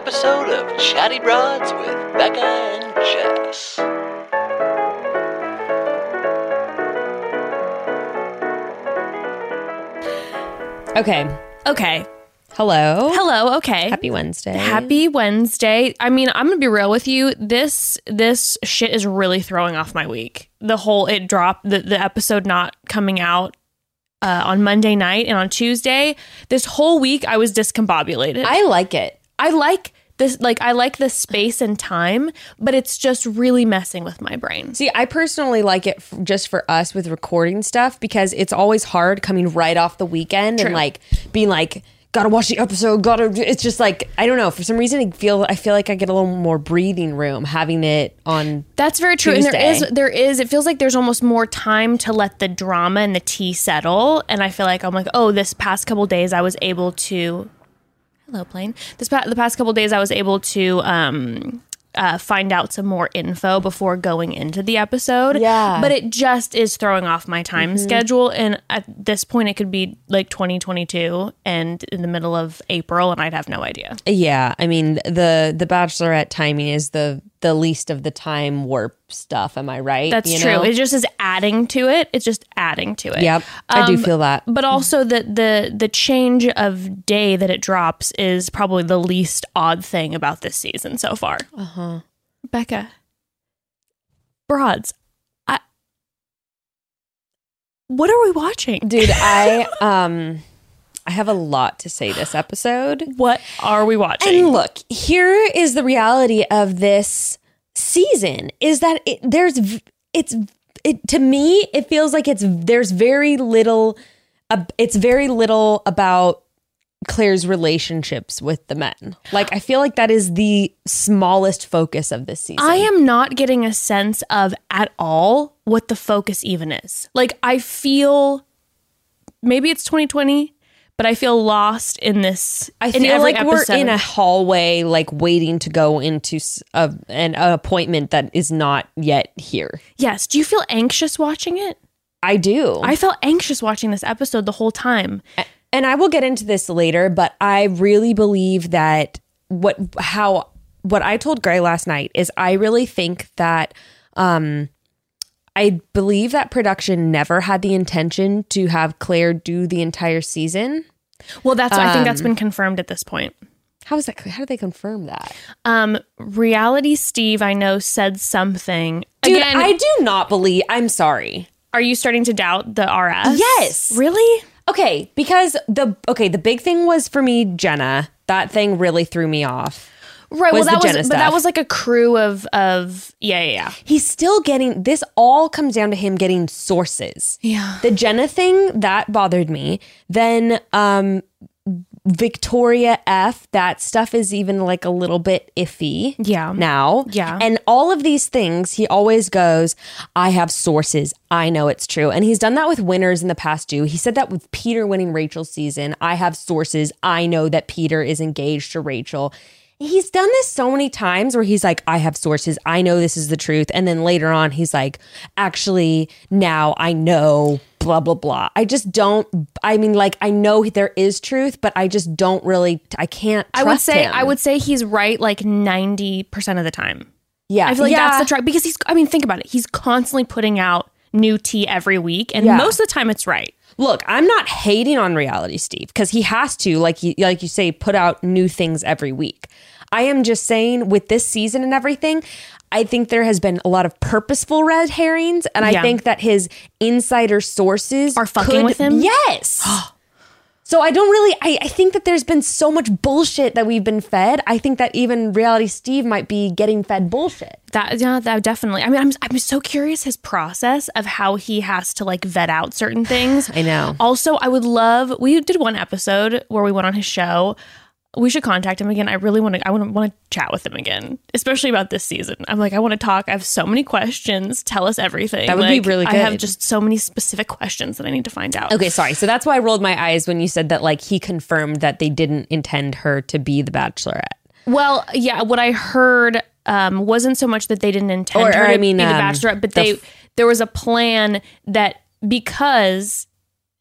episode of Chatty Broads with Bekah and Jess. Okay. Okay. Hello. Hello. Okay. Happy Wednesday. Happy Wednesday. I mean, I'm gonna be real with you. This this shit is really throwing off my week. The whole it dropped the, the episode not coming out uh, on Monday night and on Tuesday. This whole week I was discombobulated. I, I like it. I like this like I like the space and time, but it's just really messing with my brain. See, I personally like it f- just for us with recording stuff because it's always hard coming right off the weekend True. and like being like, gotta watch the episode, gotta. It's just like I don't know. For some reason, I feel I feel like I get a little more breathing room having it on. That's very true. And there Tuesday. is there is it feels like there's almost more time to let the drama and the tea settle. And I feel like I'm like, oh, this past couple days I was able to Hello, plane. This pa- the past couple days I was able to um uh, find out some more info before going into the episode. Yeah. Mm-hmm. But it just is throwing off my time schedule. And at this point, it could be like 2022 and in the middle of April, and I'd have no idea. Yeah, I mean the the Bachelorette timing is the the least of the time warp stuff. Am I right? That's You true. know? It just is adding to it. It's just adding to it. Yep, I do Um, feel that. But also the the the change of day that it drops is probably the least odd thing about this season so far. Uh Uh-huh. huh. Bekah, broads, I. What are we watching, Dude, I um I have a lot to say this episode. What are we watching? And look, here is the reality of this season is that it, there's it's it to me it feels like it's there's very little uh, it's very little about Clare's relationships with the men. Like I feel like that is the smallest focus of this season. I am not getting a sense of at all what the focus even is. Like I feel maybe it's 2020, but I feel lost in this. I feel like we're in a hallway, like waiting to go into a, an appointment that is not yet here. Yes. Do you feel anxious watching it? I do. I felt anxious watching this episode the whole time. and I will get into this later, but I really believe that what how what I told Gray last night is I really think that um I believe that production never had the intention to have Clare do the entire season. Well, that's I think Um, that's been confirmed at this point. How is that? How did they confirm that? Um, reality Steve, I know said something. Dude, Again, I do not believe. I'm sorry. are you starting to doubt the RS? Yes. Really? Okay, because the okay, the big thing was for me, Jenna. That thing really threw me off. Right. Well, that was, but that was like a crew of of yeah, yeah, yeah. He's still getting this. All comes down to him getting sources. Yeah. The Jenna thing that bothered me. Then um Victoria F, that stuff is even like a little bit iffy. Yeah. Now. Yeah. And all of these things, he always goes, I have sources. I know it's true. And he's done that with winners in the past too. He said that with Peter winning Rachel's season. I have sources. I know that Peter is engaged to Rachel. He's done this so many times where he's like, I have sources. I know this is the truth. And then later on, he's like, actually, now I know, blah, blah, blah. I just don't, I mean, like, I know there is truth, but I just don't really, I can't I would say him. I would say he's right like ninety percent of the time. yeah. I feel like yeah. that's the track because he's. I mean, think about it. He's constantly putting out new tea every week, and Yeah. most of the time it's right. Look, I'm not hating on reality Steve because he has to, like you, like you say, put out new things every week. I am just saying with this season and everything, I think there has been a lot of purposeful red herrings, and I Yeah. think that his insider sources Are fucking could- with him? Yes. so I don't really. I, I think that there's been so much bullshit that we've been fed. I think that even reality Steve might be getting fed bullshit. That yeah, that definitely. I mean, I'm I'm so curious his process of how he has to like vet out certain things. I know. Also, I would love. We did one episode where we went on his show. We should contact him again. I really want to. I want to want to chat with him again, especially about this season. I'm like, I want to talk. I have so many questions. Tell us everything. That would be Like, really I have just so many specific questions that I need to find out. Okay, sorry. So that's why I rolled my eyes when you said that, like, he confirmed that they didn't intend her to be the bachelorette. Well, yeah, what I heard um, wasn't so much that they didn't intend Or- her or, to I mean, be the um, bachelorette, but the they f- there was a plan that because,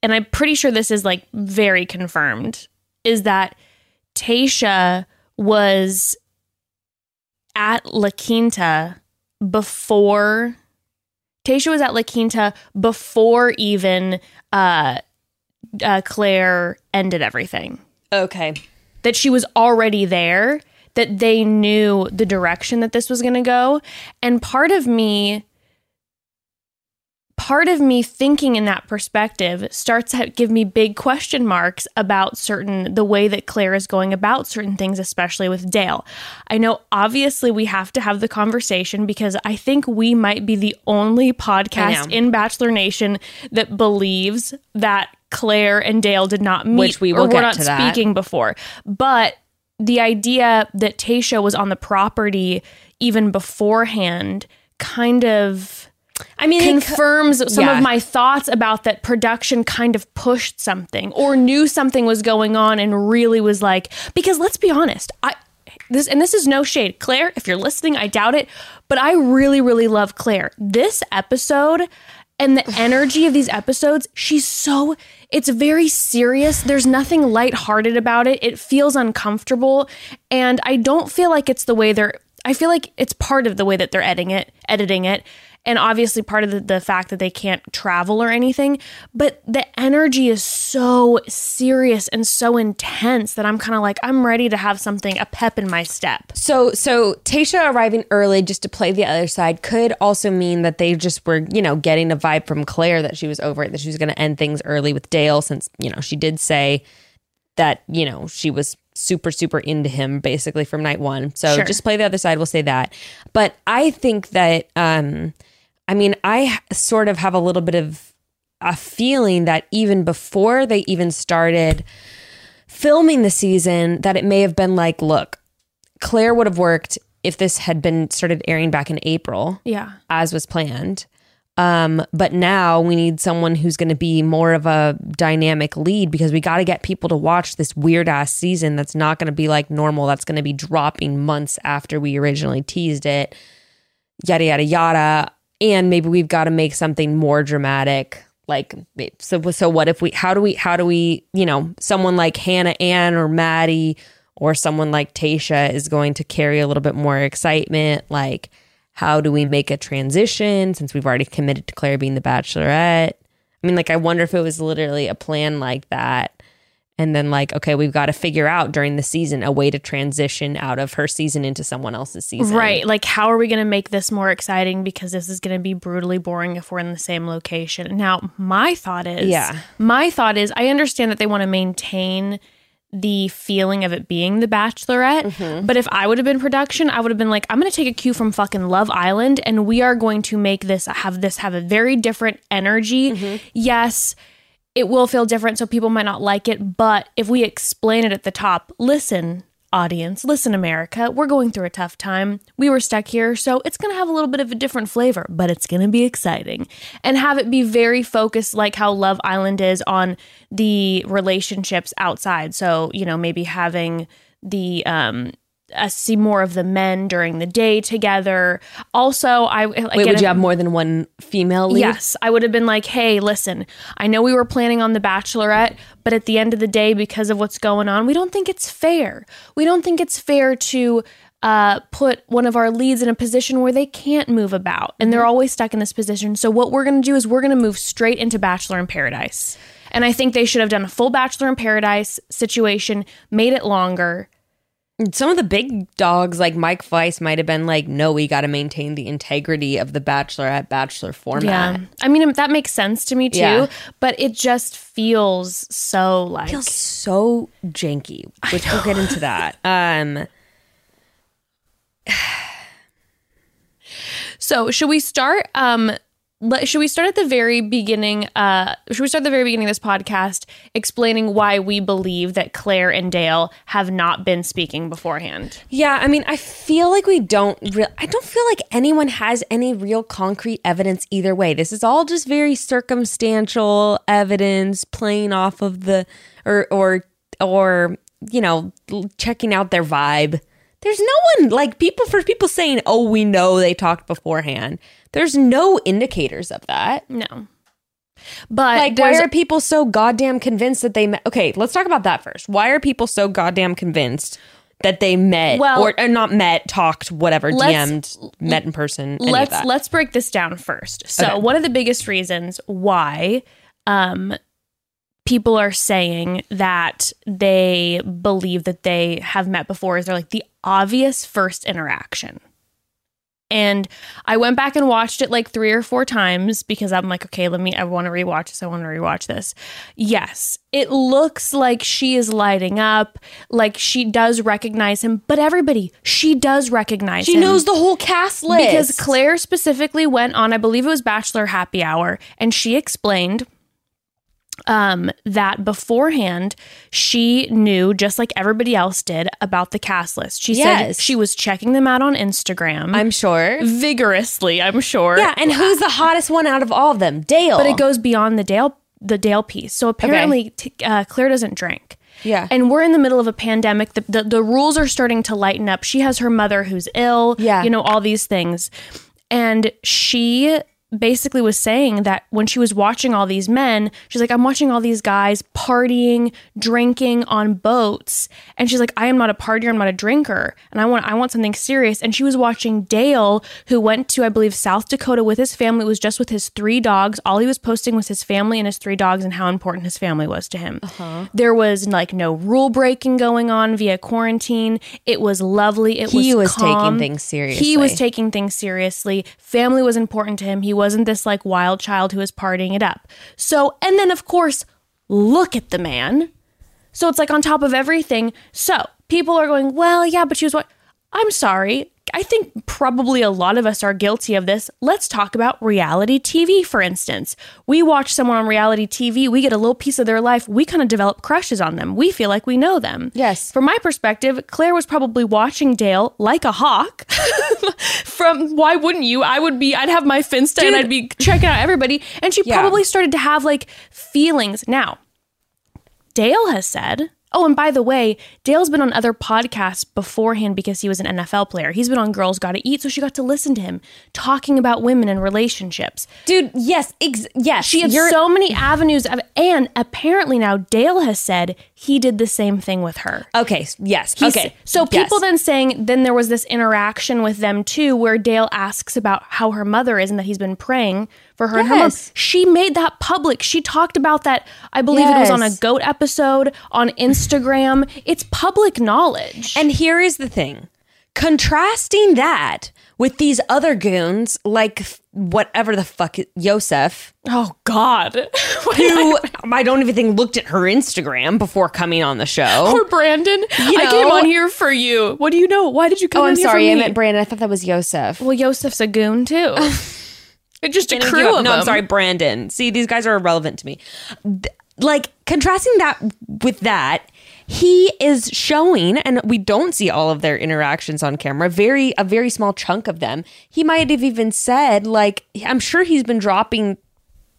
and I'm pretty sure this is like very confirmed, is that Tayshia was at La Quinta before Tayshia was at La Quinta before even uh, uh, Clare ended everything. Okay. That she was already there, that they knew the direction that this was going to go. And part of me part of me thinking in that perspective starts to give me big question marks about certain the way that Clare is going about certain things especially with Dale. I know obviously we have to have the conversation because I think we might be the only podcast in Bachelor Nation that believes that Clare and Dale did not meet Which we will or were get not to that. speaking before. But the idea that Tayshia was on the property even beforehand kind of I mean, co- confirms some yeah. of my thoughts about that production kind of pushed something or knew something was going on and really was like because let's be honest i this and this is no shade clare if you're listening i doubt it but i really really love clare. This episode and the energy of these episodes she's so it's very serious. There's nothing lighthearted about it. It feels uncomfortable. And i don't feel like it's the way they're i feel like it's part of the way that they're editing it editing it and obviously part of the, the fact that they can't travel or anything but the energy is so serious and so intense that i'm kind of like i'm ready to have something a pep in my step So, so Tayshia arriving early just to play the other side could also mean that they just were, you know, getting a vibe from Clare that she was over it, that she was going to end things early with Dale, since you know she did say that you know she was super super into him basically from night one. So Sure. just play the other side. We'll say that. But I think that, um, I mean, I sort of have a little bit of a feeling that even before they even started filming the season, that it may have been like, look, Clare would have worked if this had been started airing back in April, yeah as was planned. Um, but now we need someone who's going to be more of a dynamic lead because we got to get people to watch this weird ass season that's not going to be like normal. That's going to be dropping months after we originally teased it. Yada yada yada. And maybe we've got to make something more dramatic. Like so. So what if we? How do we? How do we? You know, someone like Hannah Ann or Maddie or someone like Tayshia is going to carry a little bit more excitement. Like, how do we make a transition since we've already committed to Clare being the bachelorette? I mean, like, I wonder if it was literally a plan like that. And then, like, okay, we've got to figure out during the season a way to transition out of her season into someone else's season. Right. Like, how are we going to make this more exciting? Because this is going to be brutally boring if we're in the same location. Now, my thought is, Yeah. my thought is, I understand that they want to maintain the feeling of it being the Bachelorette. Mm-hmm. But if I would have been production, I would have been like, I'm going to take a cue from fucking Love Island, and we are going to make this have this have a very different energy. Mm-hmm. Yes. It will feel different, so people might not like it. But if we explain it at the top, listen, audience, listen, America, we're going through a tough time. We were stuck here, so it's going to have a little bit of a different flavor, but it's going to be exciting. And have it be very focused, like how Love Island is on the relationships outside. So, you know, maybe having the, um, us see more of the men during the day together. Also, I Wait, would you have more than one female lead? Yes, I would have been like, hey, listen, I know we were planning on The Bachelorette, but at the end of the day, because of what's going on, we don't think it's fair. We don't think it's fair to uh, put one of our leads in a position where they can't move about and they're always stuck in this position. So, what we're going to do is we're going to move straight into Bachelor in Paradise. And I think they should have done a full Bachelor in Paradise situation, made it longer. Some of the big dogs, like Mike Fleiss, might have been like, no, we got to maintain the integrity of the Bachelorette Bachelor format. Yeah. I mean, that makes sense to me too, Yeah. but it just feels so like. feels so janky, which we'll get into that. Um, So should we start? Um, let, should we start at the very beginning? Uh, should we start at the very beginning of this podcast, explaining why we believe that Clare and Dale have not been speaking beforehand? yeah, I mean, I feel like we don't. Re- I don't feel like anyone has any real concrete evidence either way. This is all just very circumstantial evidence, playing off of the or or or you know, checking out their vibe. There's no one like people for people saying, "Oh, we know they talked beforehand." There's no indicators of that. No, but Like, why are people so goddamn convinced that they met? Okay, let's talk about that first. Why are people so goddamn convinced that they met Well- or, or not met, talked, whatever, DM'd, met in person. let's that. let's break this down first. So Okay. one of the biggest reasons why um people are saying that they believe that they have met before is they're like the obvious first interaction. And I went back and watched it like three or four times because I'm like, okay, let me, I want to rewatch this. I want to rewatch this. Yes, it looks like she is lighting up, like she does recognize him, but everybody, she does recognize she him. She knows the whole cast list. Because Clare specifically went on, I believe it was Bachelor Happy Hour, and she explained um, that beforehand she knew, just like everybody else did, about the cast list. She Yes. said she was checking them out on Instagram I'm sure. vigorously, I'm sure. Yeah, and who's the hottest one out of all of them? Dale. but it goes beyond the Dale the Dale piece. So apparently, t- uh, Clare doesn't drink. Yeah. And we're in the middle of a pandemic. The, the, the rules are starting to lighten up. She has her mother who's ill. Yeah. You know, all these things. And she basically was saying that when she was watching all these men, she's like, I'm watching all these guys partying, drinking on boats. And she's like, I am not a partier, I'm not a drinker. And I want I want something serious. And she was watching Dale, who went to, I believe, South Dakota with his family, It was just with his three dogs. All he was posting was his family and his three dogs and how important his family was to him. Uh-huh. There was like no rule breaking going on via quarantine. It was lovely. It was He was was taking things seriously. He was taking things seriously. Family was important to him. He wasn't this like wild child who was partying it up. So, and then of course, look at the man. So it's like on top of everything. So people are going, well, yeah, but she was what? I'm sorry. I think probably a lot of us are guilty of this. Let's talk about reality TV, for instance. We watch someone on reality TV, we get a little piece of their life, we kind of develop crushes on them. We feel like we know them. Yes. From my perspective, Clare was probably watching Dale like a hawk. From why wouldn't you? I would be, I'd have my Finsta and I'd be checking out everybody. And she Yeah. probably started to have like feelings. Now, Dale has said, oh, and by the way, Dale's been on other podcasts beforehand because he was an NFL player. He's been on Girls Gotta Eat, so she got to listen to him talking about women and relationships. Dude, yes, ex- yes. She had so many avenues of, and apparently now Dale has said he did the same thing with her. Okay, yes. He's- okay. So yes. people then saying then there was this interaction with them too, where Dale asks about how her mother is and that he's been praying for her and her mom. She made that public. She talked about that. I believe it was on a goat episode on Instagram. It's public knowledge. And here is the thing contrasting that with these other goons, like whatever the fuck, Yosef, oh God, who I don't even think looked at her Instagram before coming on the show. Poor Brandon. I know- came on here for you. What do you know? Why did you come Oh, on I'm sorry. I me? meant Brandon. I thought that was Yosef. well, Yosef's a goon too. It's just a crew of No, I'm sorry, Brandon. See, these guys are irrelevant to me. Th- Like contrasting that with that, he is showing, and we don't see all of their interactions on camera. Very a very small chunk of them. He might have even said, like, I'm sure he's been dropping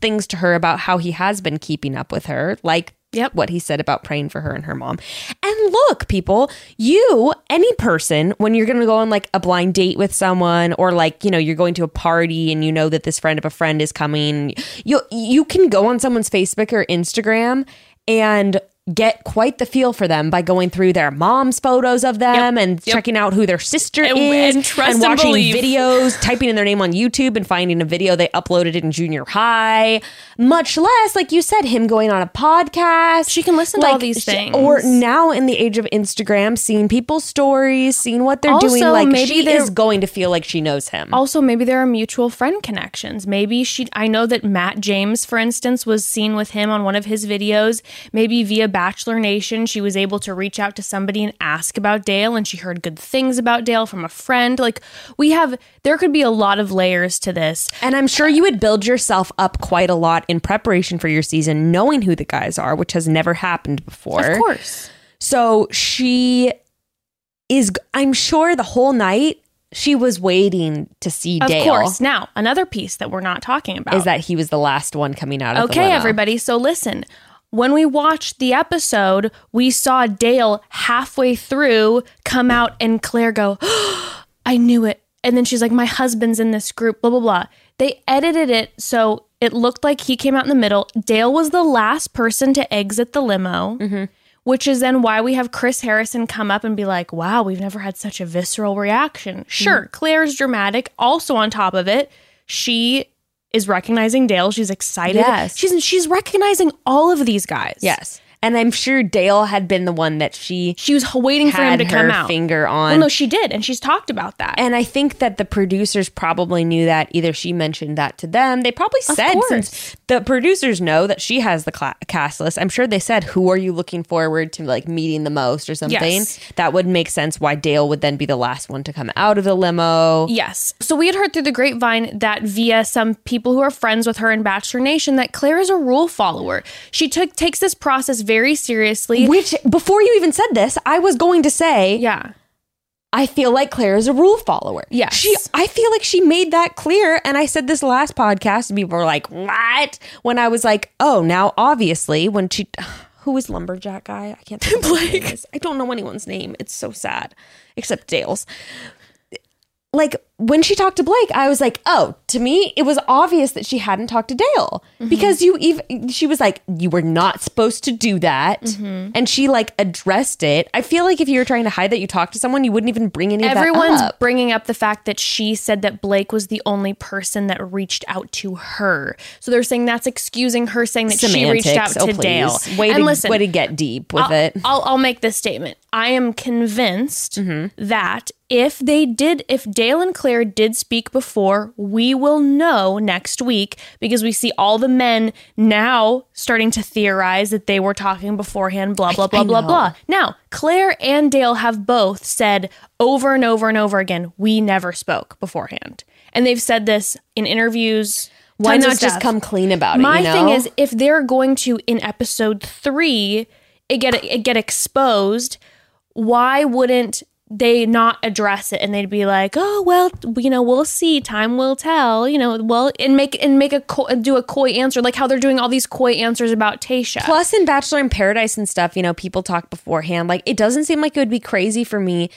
things to her about how he has been keeping up with her, like Yep. what he said about praying for her and her mom. And look, people, you, any person, when you're going to go on like a blind date with someone or like, you know, you're going to a party and you know that this friend of a friend is coming, you you can go on someone's Facebook or Instagram and get quite the feel for them by going through their mom's photos of them and Yep. checking out who their sister And- is and and watching believe. videos, typing in their name on YouTube and finding a video they uploaded in junior high. Much less, like you said, him going on a podcast. She can listen to all these things. Or now in the age of Instagram, seeing people's stories, seeing what they're doing, like maybe she is going to feel like she knows him. Also, maybe there are mutual friend connections. Maybe she, I know that Matt James, for instance, was seen with him on one of his videos. Maybe via Bachelor Nation, she was able to reach out to somebody and ask about Dale, and she heard good things about Dale from a friend. Like, we have, there could be a lot of layers to this. And I'm sure you would build yourself up quite a lot in preparation for your season, knowing who the guys are, which has never happened before. Of course. So she is, I'm sure the whole night she was waiting to see Of Dale. Of course. Now, another piece that we're not talking about Is that he was the last one coming out of the Okay, everybody. So listen. When we watched the episode, we saw Dale halfway through come out and Clare go, I knew it. And then she's like, My husband's in this group, blah, blah, blah. They edited it so it looked like he came out in the middle. Dale was the last person to exit the limo. Mm-hmm. which is then why we have Chris Harrison come up and be like, wow, we've never had such a visceral reaction. Sure, mm-hmm. Clare's dramatic. Also, on top of it, she is recognizing Dale. She's excited. Yes. She's she's recognizing all of these guys. Yes. And I'm sure Dale had been the one that she She was waiting for him to come out. finger on. Well, no, she did, and she's talked about that. And I think that the producers probably knew that. Either she mentioned that to them. They probably said, course. since the producers know that she has the cla- cast list, I'm sure they said, who are you looking forward to like meeting the most or something? Yes. That would make sense why Dale would then be the last one to come out of the limo. Yes. So we had heard through the grapevine that via some people who are friends with her in Bachelor Nation that Clare is a rule follower. She took takes this process very seriously. Which, before you even said this, I was going to say, yeah. I feel like Clare is a rule follower. Yeah, She I feel like she made that clear. And I said this last podcast, and people were like, What? When I was like, Oh, now obviously when she who is lumberjack guy? I can't think of what his name is. I don't know anyone's name. It's so sad. Except Dale's. Like when she talked to Blake, I was like, oh, to me, it was obvious that she hadn't talked to Dale Mm-hmm. because you even she was like, you were not supposed to do that, Mm-hmm. and she like addressed it. I feel like if you were trying to hide that you talked to someone, you wouldn't even bring any Everyone's that up. bringing up the fact that she said that Blake was the only person that reached out to her. So they're saying that's excusing her saying that she reached out Semantics. to oh, Dale. please. Way and to, listen, way to get deep with I'll, it. I'll, I'll make this statement. I am convinced Mm-hmm. that if they did, if Dale and Clare did speak before, we will know next week because we see all the men now starting to theorize that they were talking beforehand, blah, blah, blah, I blah, know. blah. Now, Clare and Dale have both said over and over and over again, we never spoke beforehand. And they've said this in interviews. Why not just come clean about it? My you know? thing is, if they're going to in episode three, it get it get exposed. Why wouldn't they not address it and they'd be like, oh well, you know, we'll see, time will tell, you know, well, and make and make a co- do a coy answer like how they're doing all these coy answers about Tayshia. Plus, in Bachelor in Paradise and stuff, you know, people talk beforehand. Like, it doesn't seem like it would be crazy for me.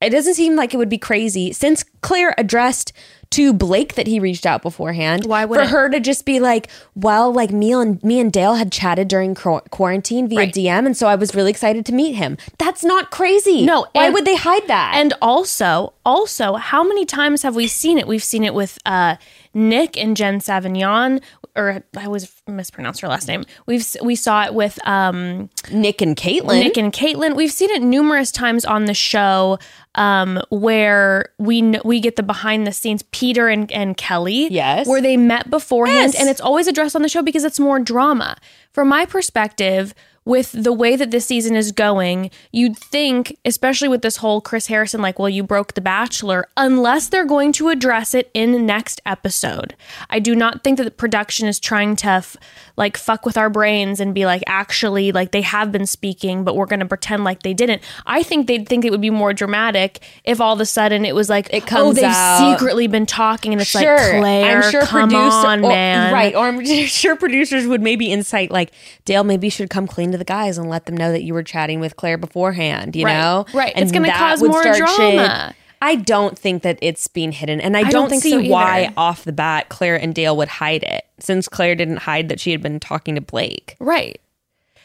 It doesn't seem like it would be crazy since Clare addressed to Blake that he reached out beforehand. Why for wouldn't- her to just be like, "Well, like me and me and Dale had chatted during quarantine via Right. DM, and so I was really excited to meet him." That's not crazy. No, why and- would they hide that? And also, also, how many times have we seen it? We've seen it with uh, Nick and Jen Savignon, or I always mispronounce her last name. We've we saw it with um, Nick and Kaitlyn. Nick and Kaitlyn. We've seen it numerous times on the show um, where we kn- we get the behind the scenes Peter and, and Kelley. Yes. Where they met beforehand. Yes. And it's always addressed on the show because it's more drama. From my perspective, with the way that this season is going, you'd think, especially with this whole Chris Harrison, like, well, you broke The Bachelor, unless they're going to address it in the next episode. I do not think that the production is trying to, f- like, fuck with our brains and be like, actually, like, they have been speaking, but we're going to pretend like they didn't. I think they'd think it would be more dramatic if all of a sudden it was like, It comes oh, they've out. secretly been talking, and it's sure, like, Clare, come producer- on, or- man. Right. Or I'm sure producers would maybe incite like Dale maybe should come clean to the guys and let them know that you were chatting with Clare beforehand, you Right. know? Right. And It's gonna cause more drama. I don't think that it's being hidden. And I, don't don't, think see so why off the bat Clare and Dale would hide it since Clare didn't hide that she had been talking to Blake. Right.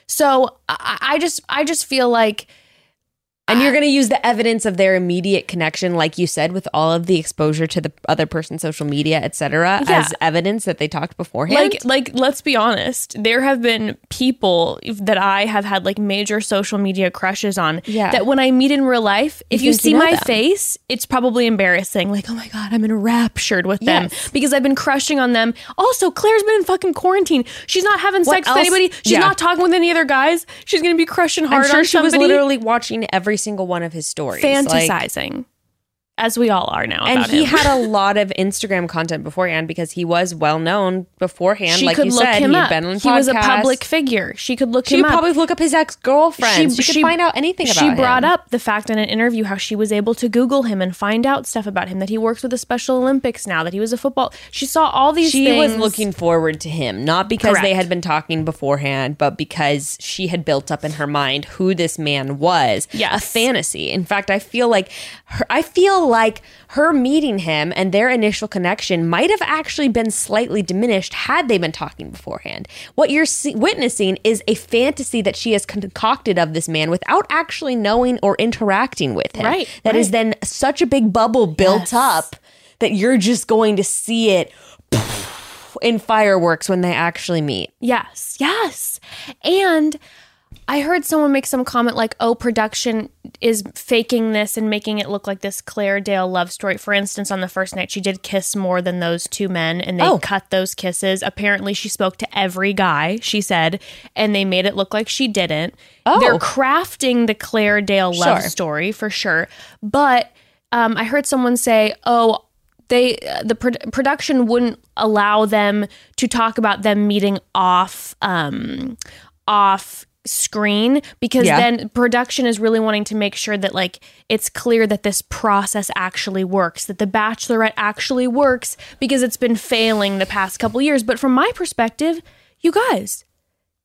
So I, I just I just feel like And you're going to use the evidence of their immediate connection, like you said, with all of the exposure to the other person's social media, et cetera, Yeah. as evidence that they talked beforehand. like like let's be honest, there have been people that I have had like major social media crushes on. Yeah. That when I meet in real life, if you, think see you know my them. face, it's probably embarrassing. Like, oh my god, I'm enraptured with them Yes. because I've been crushing on them. Also, Clare's been in fucking quarantine. She's not having What sex else? with anybody. She's Yeah. not talking with any other guys. She's gonna be crushing hard I'm sure on she was literally watching every single one of his stories. like- fantasizing, as we all are now. and he him. had a lot of Instagram content beforehand because he was well known beforehand. she like could you look said, him he up. been on he was a public figure. She could look She him would up. probably look up his ex girlfriends. She, could find out anything about She him. brought up the fact in an interview how she was able to Google him and find out stuff about him. That he works with the Special Olympics now. That he was a football. She saw all these. She things. was looking forward to him, not because they had been talking beforehand, but because she had built up in her mind who this man was. Yes. A fantasy. In fact, I feel like her, I feel feel like her meeting him and their initial connection might have actually been slightly diminished had they been talking beforehand. What you're see- witnessing is a fantasy that she has concocted of this man without actually knowing or interacting with him. Right, That is right. then such a big bubble built Yes. up that you're just going to see it in fireworks when they actually meet. Yes, yes. And I heard someone make some comment like, oh, production is faking this and making it look like this Clare Dale love story. For instance, on the first night, she did kiss more than those two men and they Oh. cut those kisses. Apparently, she spoke to every guy, she said, and they made it look like she didn't. Oh. They're crafting the Clare Dale love Sure. story for sure. But um, I heard someone say, oh, they uh, the pro- production wouldn't allow them to talk about them meeting off um off screen because Yeah. then production is really wanting to make sure that like it's clear that this process actually works that the bachelorette actually works because it's been failing the past couple years but from my perspective you guys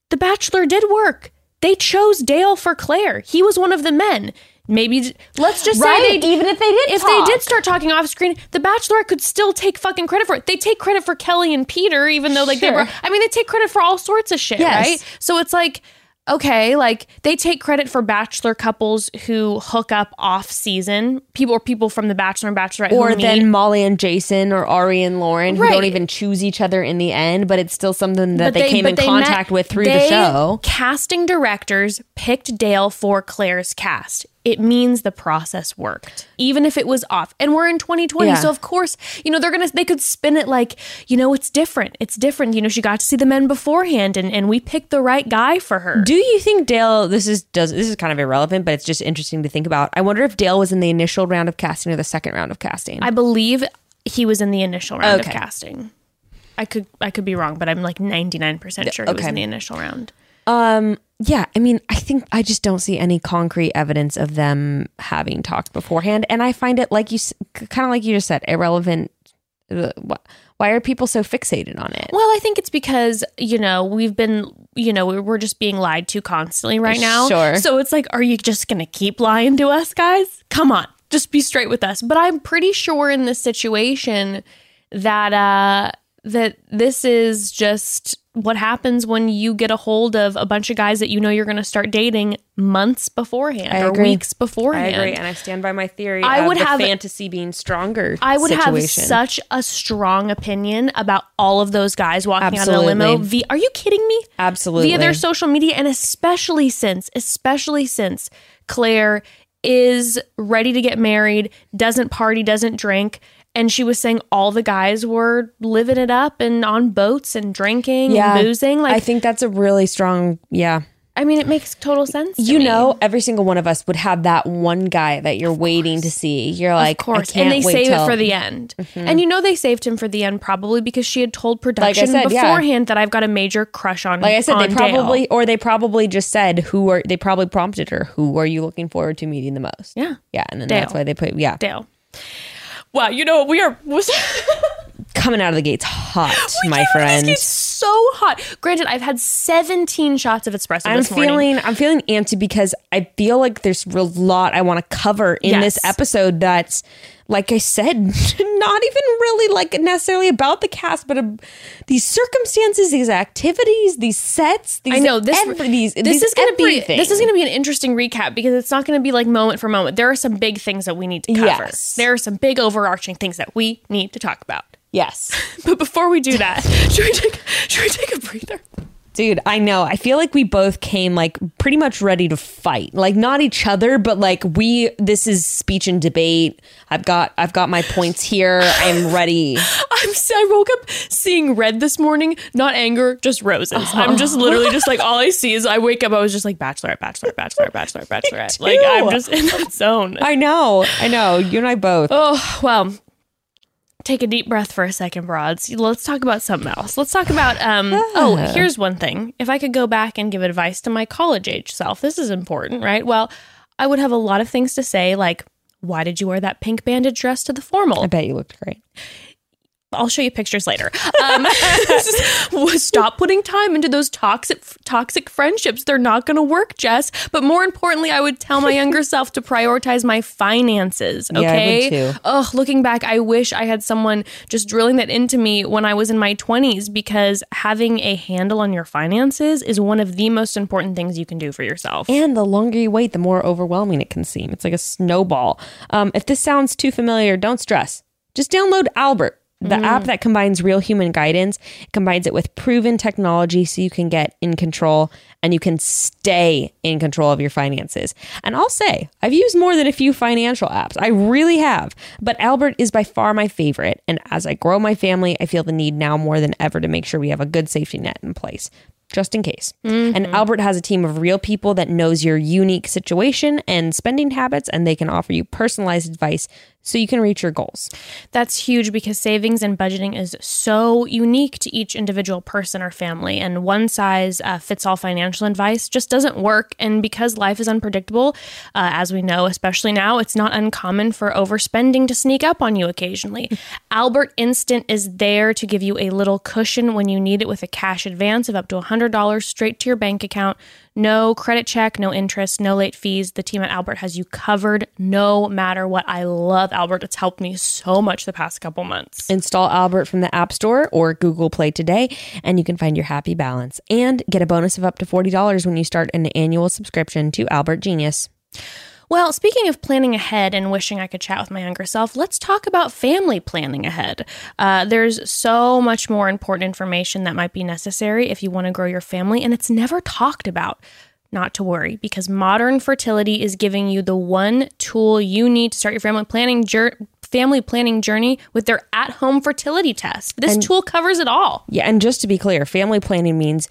the Bachelor did work. They chose Dale for Clare. He was one of the men. Maybe let's just Right, say they even if they did if talk. they did start talking off screen, the Bachelor could still take fucking credit for it. They take credit for Kelley and Peter, even though like they were. I mean, they take credit for all sorts of shit, Yes. right? So it's like. Okay, like they take credit for bachelor couples who hook up off season, people or people from the Bachelor and Bachelorette, Or who meet. then Molly and Jason or Arie and Lauren who don't even choose each other in the end, but it's still something that But they, came in they contact met- with through the show. Casting directors picked Dale for Clare's cast. It means the process worked, even if it was off. And we're in 2020, Yeah. so of course, you know they're gonna they could spin it like, you know, it's different. It's different. You know, she got to see the men beforehand, and and we picked the right guy for her. Do you think Dale? This is does this is kind of irrelevant, but it's just interesting to think about. I wonder if Dale was in the initial round of casting or the second round of casting. I believe he was in the initial round Okay. of casting. I could I could be wrong, but I'm like 99% sure he was in the initial round. um, yeah, I mean, I think I just don't see any concrete evidence of them having talked beforehand, and I find it like you, kind of like you just said, irrelevant. Uh, Why are people so fixated on it? Well, I think it's because, you know, we've been, you know, we're we're just being lied to constantly right now. Sure. So it's like, are you just going to keep lying to us, guys? Come on, just be straight with us. But I'm pretty sure in this situation that, uh, that this is just what happens when you get a hold of a bunch of guys that you know you're going to start dating months beforehand or weeks beforehand. I agree, and I stand by my theory. I of would the have- fantasy being stronger. I would have such a strong opinion about all of those guys walking out of the limo. Absolutely. Via, are you kidding me? Absolutely. Via their social media, and especially since, especially since Clare is ready to get married, doesn't party, doesn't drink. And she was saying all the guys were living it up and on boats and drinking and boozing. Like, I think that's a really strong. Yeah, I mean, it makes total sense. to you me. know, every single one of us would have that one guy that you're waiting to see. You're like, of course, and they save till- Mm-hmm. it for the end. And you know they saved him for the end probably because she had told production said, yeah. beforehand that I've got a major crush on. Like I said, they on Dale. probably or they probably just said who are they probably prompted her. Who are you looking forward to meeting the most? Yeah. yeah, and then Dale. that's why they put yeah Dale. Wow, you know we are was coming out of the gates hot, my This friend. gets so hot. Granted, I've had 17 shots of espresso I'm this morning. feeling I'm feeling antsy because I feel like there's a lot I want to cover in Yes. this episode that's like I said not even really like necessarily about the cast but uh, these circumstances these activities these sets these I know this. every- these, this these is going to be this is going to be an interesting recap because it's not going to be like moment for moment. There are some big things that we need to cover. Yes. There are some big overarching things that we need to talk about. yes But before we do that, should we take should we take a breather? Dude, I know. I feel like we both came like pretty much ready to fight. Like not each other, but like we this is speech and debate. I've got I've got my points here. I'm ready. I'm s- I woke up seeing red this morning, not anger, just roses. Uh-huh. I'm just literally just like all I see is I wake up. I was just like bachelorette, bachelorette, bachelorette, bachelorette, bachelorette. Like I'm just in that zone. I know. I know. You and I both. Oh, well, take a deep breath for a second, broads. Let's talk about something else. Let's talk about, um, oh, here's one thing. If I could go back and give advice to my college age self, this is important, right? Well, I would have a lot of things to say, like, why did you wear that pink bandage dress to the formal? I bet you looked great. I'll show you pictures later. Um, stop putting time into those toxic toxic friendships. They're not going to work, Jess. But more importantly, I would tell my younger self to prioritize my finances. Yeah, Okay. too. Ugh, looking back, I wish I had someone just drilling that into me when I was in my 20s because having a handle on your finances is one of the most important things you can do for yourself. And the longer you wait, the more overwhelming it can seem. It's like a snowball. Um, if this sounds too familiar, don't stress. Just download Albert, the app mm. that combines real human guidance, combines it with proven technology so you can get in control and you can stay in control of your finances. And I'll say, I've used more than a few financial apps. I really have. But Albert is by far my favorite. And as I grow my family, I feel the need now more than ever to make sure we have a good safety net in place. Just in case. And mm-hmm. Albert has a team of real people that knows your unique situation and spending habits, and they can offer you personalized advice so you can reach your goals. That's huge because savings and budgeting is so unique to each individual person or family, and one size uh, fits all financial advice just doesn't work. And because life is unpredictable, uh, as we know, especially now, it's not uncommon for overspending to sneak up on you occasionally. Albert Instant is there to give you a little cushion when you need it with a cash advance of up to $100 straight to your bank account. No credit check, no interest, no late fees. The team at Albert has you covered no matter what. I love Albert. It's helped me so much the past couple months. Install Albert from the App Store or Google Play today, and you can find your happy balance and get a bonus of up to $40 when you start an annual subscription to Albert Genius. Well, speaking of planning ahead and wishing I could chat with my younger self, let's talk about family planning ahead. Uh, there's so much more important information that might be necessary if you want to grow your family, and it's never talked about. Not to worry, because modern fertility is giving you the one tool you need to start your family planning jour- family planning journey with their at-home fertility test. This tool covers it all. Yeah, and just to be clear, family planning means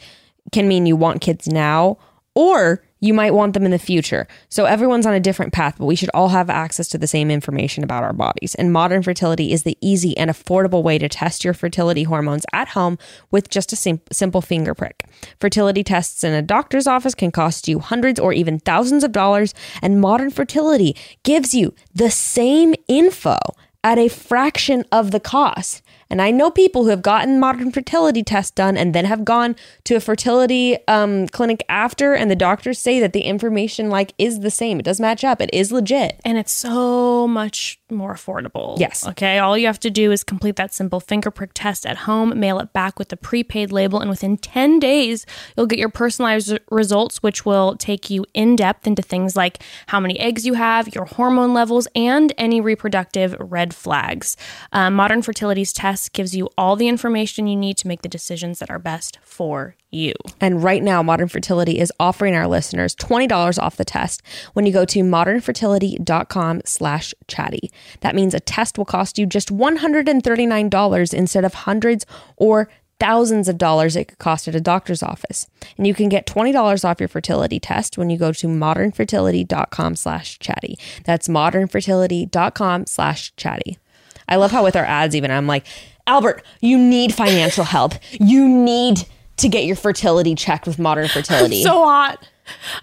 can mean you want kids now or you might want them in the future. So everyone's on a different path, but we should all have access to the same information about our bodies. And modern fertility is the easy and affordable way to test your fertility hormones at home with just a sim- simple finger prick. Fertility tests in a doctor's office can cost you hundreds or even thousands of dollars, and modern fertility gives you the same info at a fraction of the cost. And I know people who have gotten modern fertility tests done and then have gone to a fertility um, clinic after, and the doctors say that the information like is the same. It does match up. It is legit. and it's so much more affordable. Yes. Okay. All you have to do is complete that simple finger prick test at home, mail it back with the prepaid label, and within 10 days, you'll get your personalized results, which will take you in depth into things like how many eggs you have, your hormone levels, and any reproductive red flags. Uh, Modern Fertility's test gives you all the information you need to make the decisions that are best for you. And right now, Modern Fertility is offering our listeners $20 off the test when you go to modernfertility.com slash chatty. That means a test will cost you just $139 instead of hundreds or thousands of dollars it could cost at a doctor's office. And you can get $20 off your fertility test when you go to modernfertility.com slash chatty. That's modernfertility.com slash chatty. I love how with our ads, even I'm like, Albert, you need financial help. You need to get your fertility checked with modern fertility. so hot.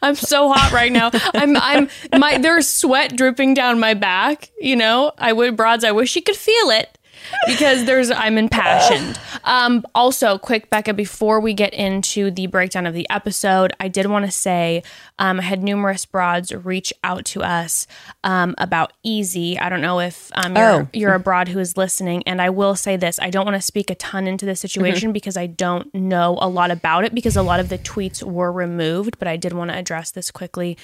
I'm so hot right now. I'm I'm my there's sweat dripping down my back, you know. I would broads, I wish you could feel it because there's I'm impassioned. Um also quick Bekah before we get into the breakdown of the episode, I did want to say um I had numerous broads reach out to us um about easy. I don't know if um you're Oh. you're a broad who is listening and I will say this, I don't want to speak a ton into this situation because I don't know a lot about it because a lot of the tweets were removed, but I did want to address this quickly.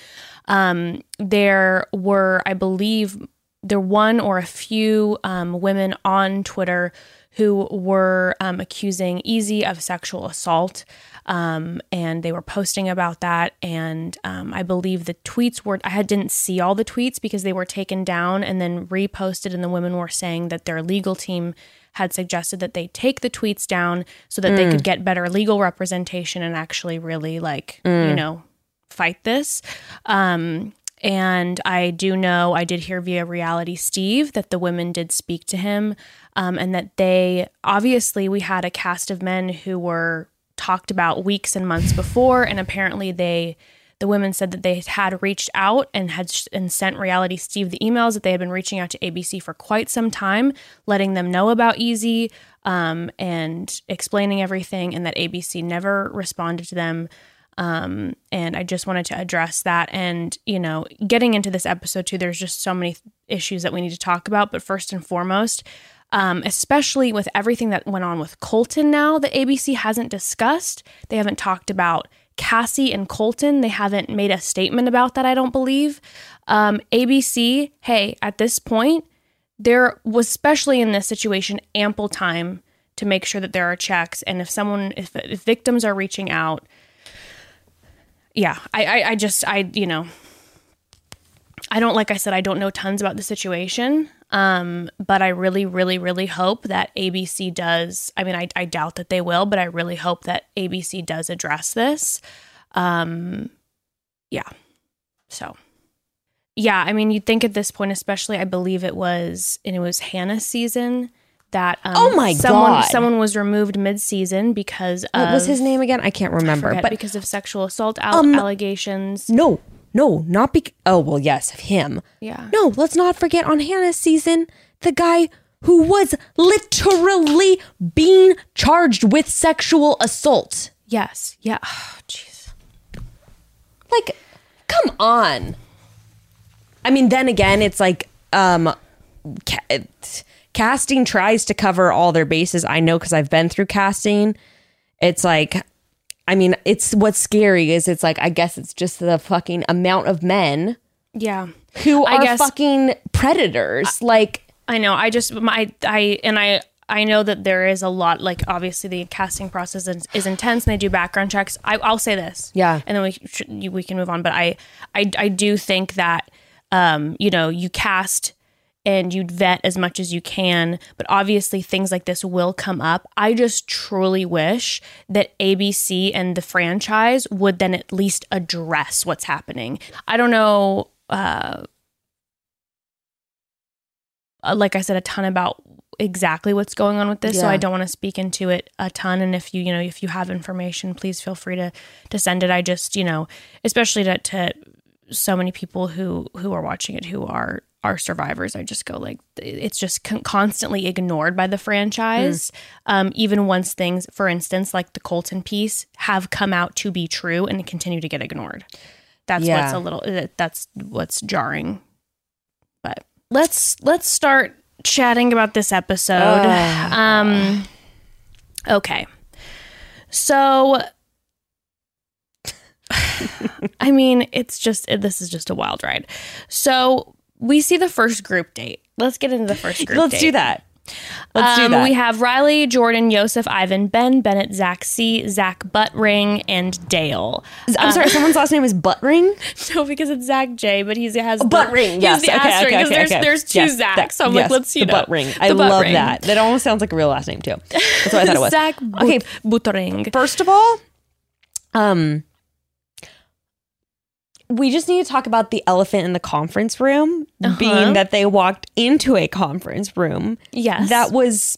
Um, there were, I believe, there one or a few um, women on Twitter who were um, accusing Easy of sexual assault. Um, and they were posting about that. And um, I believe the tweets were, I didn't see all the tweets because they were taken down and then reposted. And the women were saying that their legal team had suggested that they take the tweets down so that they could get better legal representation and actually really, like, you know, fight this. Um, and I do know, I did hear via Reality Steve that the women did speak to him um, and that they obviously, we had a cast of men who were talked about weeks and months before, and apparently they the women said that they had reached out and had and sent Reality Steve the emails that they had been reaching out to ABC for quite some time, letting them know about Easy um, and explaining everything, and that ABC never responded to them. Um, and I just wanted to address that. And, you know, getting into this episode too, there's just so many issues that we need to talk about. But first and foremost, um, especially with everything that went on with Colton now that ABC hasn't discussed, they haven't talked about Cassie and Colton. They haven't made a statement about that, I don't believe. Um, ABC, hey, at this point, there was, especially in this situation, ample time to make sure that there are checks. And if someone, if, if victims are reaching out, yeah, I, I, I just, I, you know, I don't, like I said, I don't know tons about the situation. Um, but I really, really, really hope that ABC does. I mean, I, I doubt that they will, but I really hope that ABC does address this. Um, yeah. So, yeah, I mean, you'd think at this point, especially, I believe it was, and it was Hannah's season that. Um, Oh my someone, God. Someone was removed mid-season because What was his name again? I can't remember. forget, but because of sexual assault al- Um, allegations. no, no, not because. Oh well, yes, him. Yeah. No, let's not forget on Hannah's season the guy who was literally being charged with sexual assault. Yes. Yeah. Oh, Jeez. Like, come on. I mean, then again, it's like um, ca- casting tries to cover all their bases. I know because I've been through casting. It's like, I mean, it's what's scary is it's like I guess it's just the fucking amount of men Yeah. who I are guess- fucking predators. like, I know. I just my I and I I know that there is a lot. Like obviously the casting process is, is intense, and they do background checks. I, I'll say this, Yeah. and then we you- we can move on. But I I I do think that um you know you cast and you'd vet as much as you can, but obviously things like this will come up. I just truly wish that ABC and the franchise would then at least address what's happening. I don't know. Uh, uh, like I said, a ton about exactly what's going on with this. So I don't want to speak into it a ton. And if you, you know, if you have information, please feel free to to send it. I just, you know, especially to, to so many people who who are watching it who are are survivors. I just go like it's just con- constantly ignored by the franchise. Um, even once things, for instance, like the Colton piece, have come out to be true and continue to get ignored. That's Yeah. what's a little. That's what's jarring. But let's let's start chatting about this episode. Um, okay, so. I mean, it's just this is just a wild ride. So we see the first group date. Let's get into the first group. let's date. do that. Let's do Um, that. We have Riley, Jordan, Yosef, Ivan, Ben, Bennett, Zach C, Zach Buttring, and Dale. I'm sorry, someone's last name is Buttring. No, because it's Zach J, but he's has the, Buttring, yes. the okay, asterisk okay, because okay, there's okay. there's two Yes, Zachs. that- so I'm yes, like, let's you the know butt ring. I butt love ring. that. That almost sounds like a real last name too. That's what I thought it was. Zach Okay. okay, Buttring. First of all, um, we just need to talk about the elephant in the conference room, Uh-huh. being that they walked into a conference room Yes, that was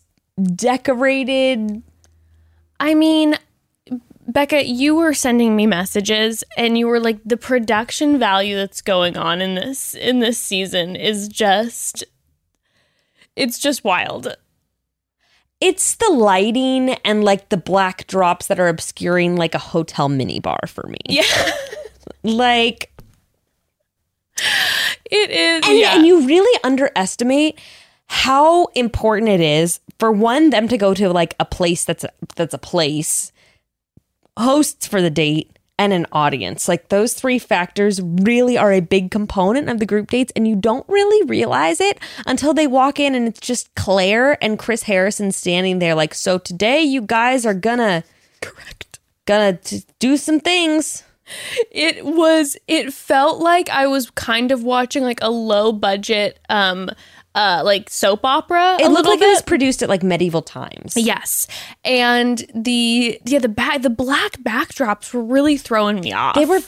decorated. I mean, Bekah, you were sending me messages and you were like the production value that's going on in this in this season is just it's just wild. It's the lighting and like the black drops that are obscuring like a hotel minibar for me. Yeah. Like, It is and, yeah. and you really underestimate how important it is for one them to go to like a place that's a, that's a place hosts for the date and an audience like those three factors really are a big component of the group dates and you don't really realize it until they walk in and it's just clare and chris harrison standing there like so today you guys are gonna correct. gonna t- do some things It was it felt like I was kind of watching like a low budget um uh like soap opera. it looked like it was produced at like medieval times Yes. And the yeah, the back the black backdrops were really throwing me off. They were,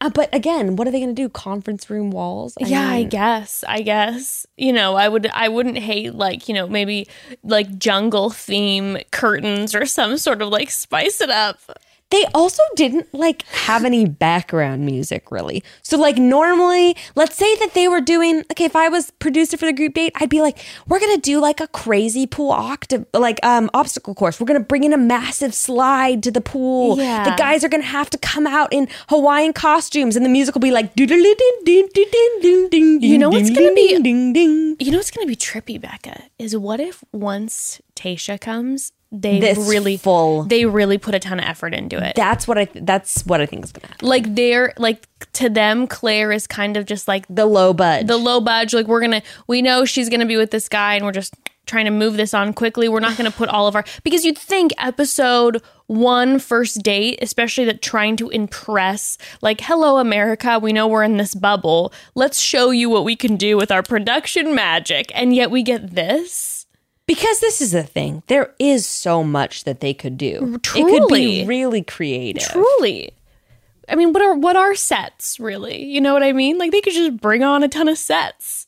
uh, but again, what are they going to do? Conference room walls? I yeah, I guess. I guess. You know, I would I wouldn't hate like, you know, maybe like jungle theme curtains or some sort of like spice it up. They also didn't like have any background music really. So like normally, let's say that they were doing okay, if I was producer for the group date, I'd be like, we're gonna do like a crazy pool octa like um obstacle course. We're gonna bring in a massive slide to the pool. Yeah. The guys are gonna have to come out in Hawaiian costumes and the music will be like you You know what's gonna be- ding ding. You know what's to be trippy, Bekah? Is what if once Tayshia comes, they This really full- they really put a ton of effort into it. That's what I that's what I think is gonna happen. like they're like to them, Clare is kind of just like The low budge. the low budge. Like we're gonna, we know she's gonna be with this guy, and we're just trying to move this on quickly. We're not gonna put all of our because you'd think episode one first date, especially that trying to impress, like hello America, we know we're in this bubble. Let's show you what we can do with our production magic, and yet we get this. Because this is the thing. There is so much that they could do. It could be really creative. Truly. I mean, what are what are sets really? You know what I mean? Like they could just bring on a ton of sets.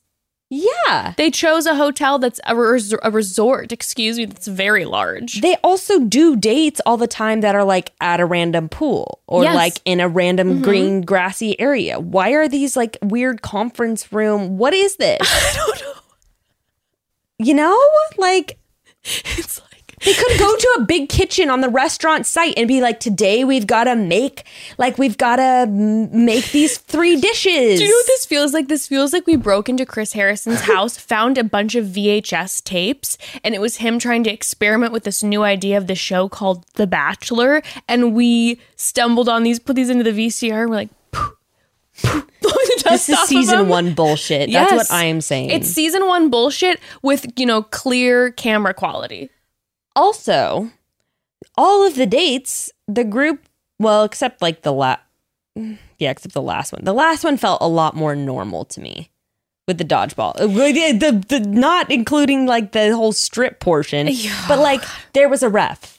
Yeah. They chose a hotel that's a, res- a resort, excuse me, that's very large. They also do dates all the time that are like at a random pool or Yes. like in a random mm-hmm. green grassy area. Why are these like weird conference room? What is this? I don't know. You know? Like It's like they could go to a big kitchen on the restaurant site and be like, today we've got to make, like, we've got to m- make these three dishes. Do you know what this feels like? This feels like we broke into Chris Harrison's house, found a bunch of VHS tapes, and it was him trying to experiment with this new idea of the show called The Bachelor. And we stumbled on these, put these into the VCR, and we're like, blowing the dust this is season one bullshit. That's Yes. what I am saying. It's season one bullshit with, you know, clear camera quality. also all of the dates the group well except like the last yeah except the last one the last one felt a lot more normal to me with the dodgeball Uh, the, the, the not including like the whole strip portion Yeah. but like there was a ref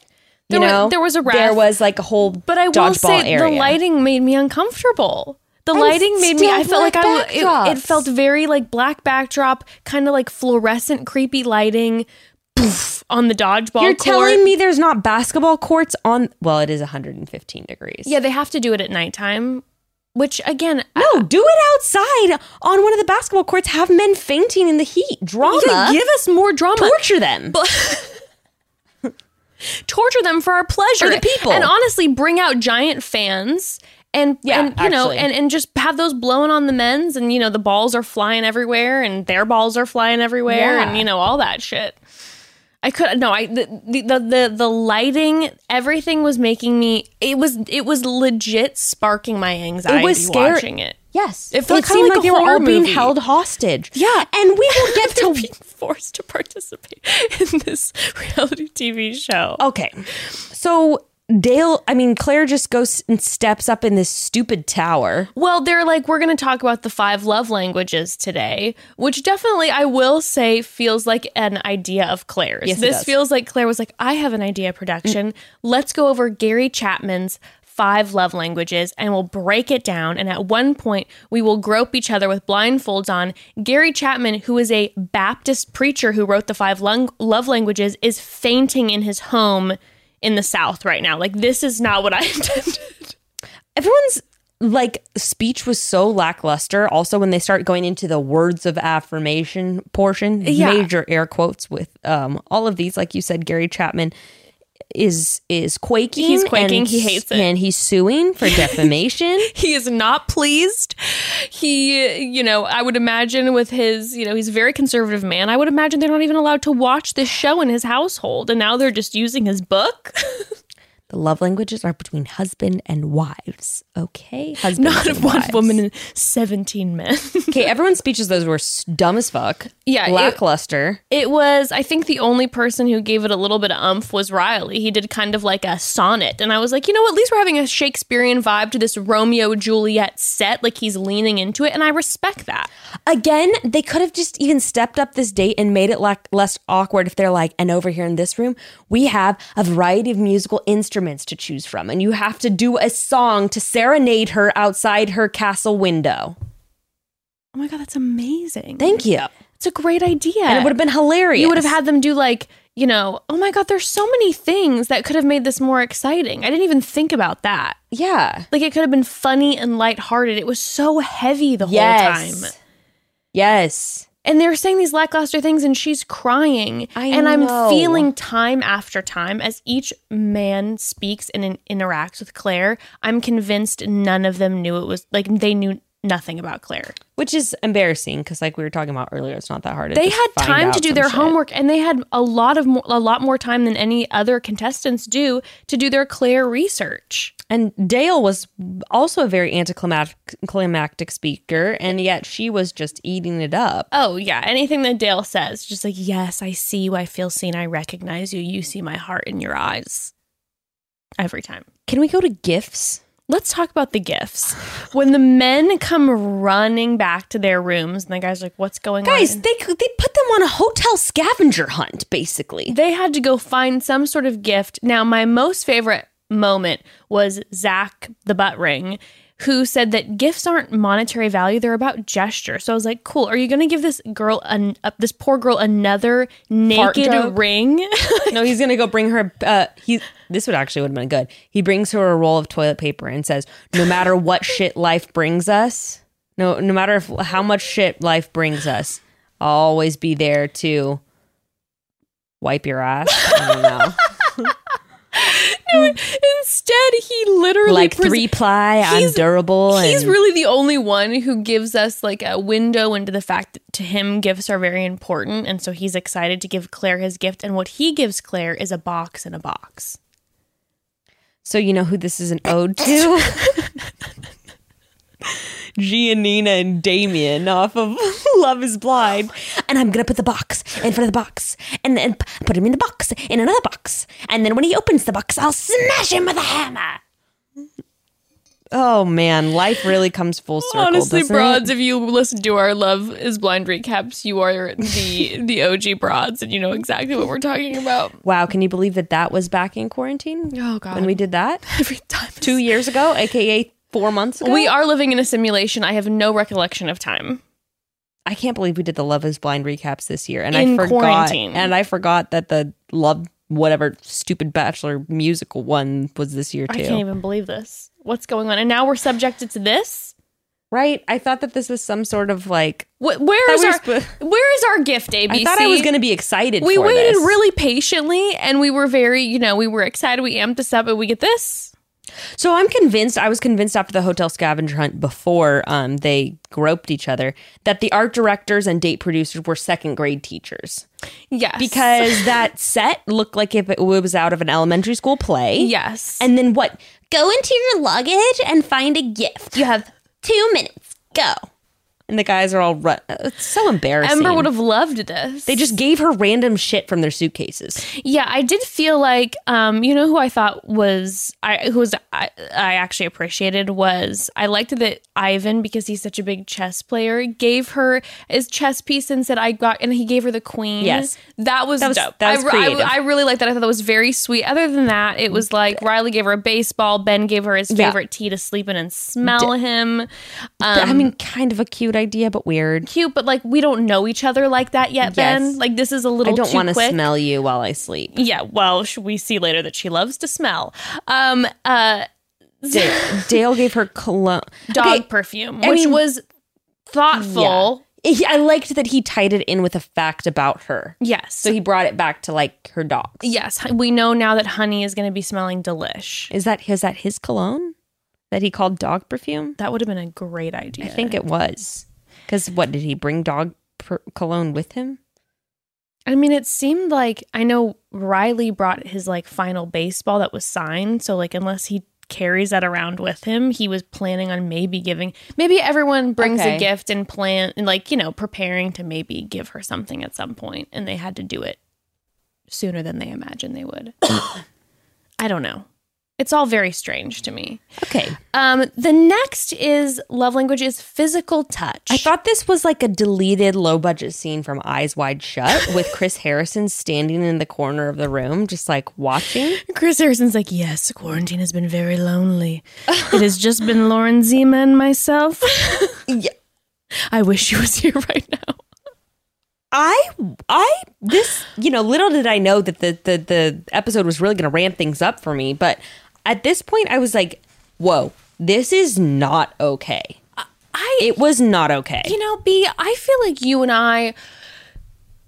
you There know there was a ref. there was like a whole But I will say area the lighting made me uncomfortable. The lighting made me. I felt like I. It, it felt very like black backdrop, kind of like fluorescent, creepy lighting. Poof on the dodgeball. you're court. telling me there's not basketball courts on well it is 115 degrees Yeah, they have to do it at nighttime. Which again, no uh, do it outside on one of the basketball courts have men fainting in the heat drama yeah, give us more drama. torture them torture them for our pleasure. For the people. And honestly, bring out giant fans and, Yeah, and you know, and, and just have those blowing on the men's and you know, the balls are flying everywhere and their balls are flying everywhere Yeah. and you know, all that shit. I could no, I the, the the the lighting, everything was making me it was it was legit sparking my anxiety It was scary. watching it. Yes, It felt kinda seemed like a they were all being movie. held hostage. Yeah. and we will get to being forced to participate in this reality TV show. okay. So Dale, I mean Clare, just goes and steps up in this stupid tower. Well, they're like, we're going to talk about the five love languages today, which definitely, I will say, feels like an idea of Clare's. Yes, this feels like Clare was like, I have an idea, production. Let's go over Gary Chapman's five love languages and we'll break it down. And at one point, we will grope each other with blindfolds on. Gary Chapman, who is a Baptist preacher who wrote the five lung- love languages, is fainting in his home in the South right now. Like, this is not what I intended. Everyone's like speech was so lackluster. Also, when they start going into the words of affirmation portion, Yeah. major air quotes with um all of these, like you said, Gary Chapman is is quaking. He's quaking. He hates it. and he's suing for defamation. he is not pleased. He, you know, I would imagine with his, you know, he's a very conservative man. I would imagine they're not even allowed to watch this show in his household. And now they're just using his book. The love languages are between husband and wives. Okay, husband not one wives. woman and 17 men. Okay, everyone's speeches those were dumb as fuck. Yeah, it- lackluster. it was, I think the only person who gave it a little bit of umph was Riley. He did kind of like a sonnet. And I was like, you know, at least we're having a Shakespearean vibe to this Romeo Juliet set. Like he's leaning into it. And I respect that. Again, they could have just even stepped up this date and made it like less awkward if they're like, and over here in this room, we have a variety of musical instruments to choose from, and you have to do a song to serenade her outside her castle window. Oh my God, that's amazing. Thank you. It's a great idea. And it would have been hilarious. You would have had them do like, you know, oh my God, there's so many things that could have made this more exciting. I didn't even think about that. Yeah. Like it could have been funny and lighthearted. It was so heavy the whole Yes. time. Yes. And they're saying these lackluster things and she's crying. I and I'm know. feeling time after time as each man speaks and in- interacts with Clare, I'm convinced none of them knew it was like they knew nothing about Clare. Which is embarrassing because, like we were talking about earlier, it's not that hard. They had time to do their shit. homework and they had a lot of more, a lot more time than any other contestants do to do their Clare research. And Dale was also a very anticlimactic climactic speaker, and yet she was just eating it up. Oh yeah, anything that Dale says, just like yes, I see you, I feel seen, I recognize you, you see my heart in your eyes. Every time. Can we go to gifts? Let's talk about the gifts. When the men come running back to their rooms, and the guys are like, "What's going Guys, on?" Guys, they they put them on a hotel scavenger hunt, basically. They had to go find some sort of gift. Now, my most favorite moment was Zach, the butt ring, who said that gifts aren't monetary value; they're about gesture. So I was like, "Cool. Are you going to give this girl, an, uh, this poor girl, another naked ring?" no, he's gonna go bring her. Uh, he. This would actually would have been good. He brings her a roll of toilet paper and says, "No matter what shit life brings us, no, no matter if, how much shit life brings us, I'll always be there to wipe your ass." I don't know. Instead, he literally like pres- three ply. I'm durable. He's and- really the only one who gives us like a window into the fact that to him gifts are very important, and so he's excited to give Clare his gift. And what he gives Clare is a box in a box. So you know who this is an ode to? Giannina and Damian off of Love is Blind. And I'm gonna put the box in front of the box and then put him in the box in another box. And then when he opens the box, I'll smash him with a hammer. Oh man, life really comes full circle. Honestly, doesn't broads, it? if you listen to our Love is Blind recaps, you are the the OG broads, and you know exactly what we're talking about. Wow, can you believe that that was back in quarantine Oh God! when we did that every time two years ago, aka four months ago? we are living in a simulation. I have no recollection of time. I can't believe we did the Love Is Blind recaps this year, and In I forgot, quarantine. and I forgot that the Love whatever stupid Bachelor musical one was this year too. I can't even believe this. What's going on? And now we're subjected to this. right? I thought that this was some sort of like. Wh- where Thought is we our sp- where is our gift? ABC. I thought I was going to be excited. We for waited this. really patiently, and we were very, you know, we were excited. We amped this up, and we get this. So I'm convinced. I was convinced after the hotel scavenger hunt before um, they groped each other that the art directors and date producers were second grade teachers Yes, because that set looked like if it was out of an elementary school play. yes, And then what? Go into your luggage and find a gift. You have two minutes. Go. And the guys are all run. It's so embarrassing. Ember would have loved this. They just gave her random shit from their suitcases. Yeah, I did feel like, um, you know, who I thought was, I who was I, I actually appreciated was I liked that Ivan because he's such a big chess player gave her his chess piece and said I got and he gave her the queen. Yes. that was That was- dope. that was I, I-. I, really liked that. I thought that was very sweet. Other than that, it was like Riley gave her a baseball. Ben gave her his Yeah. favorite tea to sleep in and smell him. Um, I mean, kind of a cute idea, but weird. cute, but like we don't know each other like that yet, Ben. Like this is a little I don't want to smell you while I sleep. Yeah, well, we see later that she loves to smell. Um, uh, Dale, Dale gave her cologne. dog Okay, perfume, I which mean- was thoughtful. he- I liked that he tied it in with a fact about her. Yes. So he brought it back to like her dogs. yes, we know now that Honey is going to be smelling delish. Is that is that his cologne that he called dog perfume? That would have been a great idea. I think it was. Because what did he bring dog per- cologne with him? I mean, it seemed like I know Riley brought his like final baseball that was signed. So like, unless he carries that around with him, he was planning on maybe giving. Maybe everyone brings Okay. a gift and plan and like you know preparing to maybe give her something at some point, and they had to do it sooner than they imagined they would. I don't know. It's all very strange to me. Okay. Um, the next is love language is physical touch. I thought this was like a deleted low budget scene from Eyes Wide Shut with Chris Harrison standing in the corner of the room, just like watching. Chris Harrison's like, yes, quarantine has been very lonely. it has just been Lauren Zima and myself. Yeah. I wish she was here right now. I I this you know little did I know that the the the episode was really going to ramp things up for me, but at this point I was like, "Whoa, this is not okay." I It was not okay. you know, B, I feel like you and I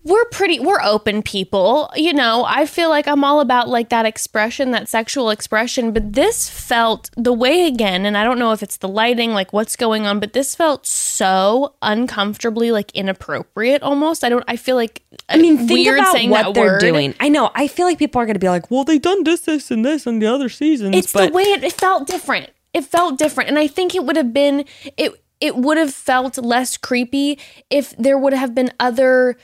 we're pretty we're open people. You know, I feel like I'm all about like that expression, that sexual expression, but this felt the way again, and I don't know if it's the lighting, like what's going on, but this felt so uncomfortably like inappropriate almost. I don't I feel like I mean, think weird about saying what that they're word. doing. I know. I feel like people are going to be like, "Well, they done this, this, and this in the other seasons." It's but the way it, it felt different. It felt different, and I think it would have been it. It would have felt less creepy if there would have been other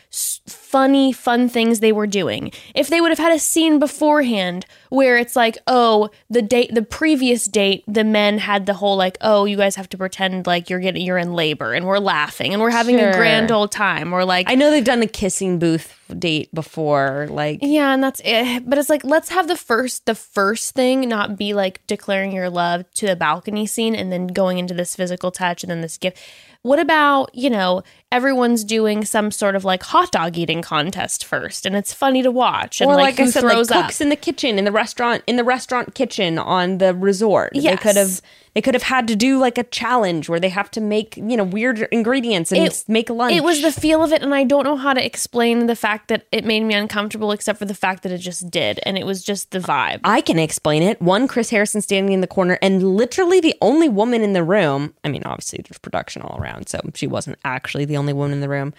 funny, fun things they were doing. If they would have had a scene beforehand where it's like, oh, the date, the previous date, the men had the whole like, oh, you guys have to pretend like you're getting, you're in labor, and we're laughing, and we're having Sure. a grand old time. Or like, I know they've done a kissing booth date before. Like, Yeah, and that's it. But it's like let's have the first the first thing not be like declaring your love to the balcony scene and then going into this physical touch and then this gift. What about, you know, everyone's doing some sort of like hot dog eating contest first and it's funny to watch and or like, like, I said, like throws up. cooks in the kitchen in the restaurant in the restaurant kitchen on the resort. They Yes. could have they could have had to do like a challenge where they have to make you know weird ingredients and It- make lunch. It was the feel of it, and I don't know how to explain the fact that it made me uncomfortable, except for the fact that it just did, and it was just the vibe. I can explain it. One, Chris Harrison standing in the corner, and literally the only woman in the room. I mean, obviously there's production all around, so she wasn't actually the only woman in the room.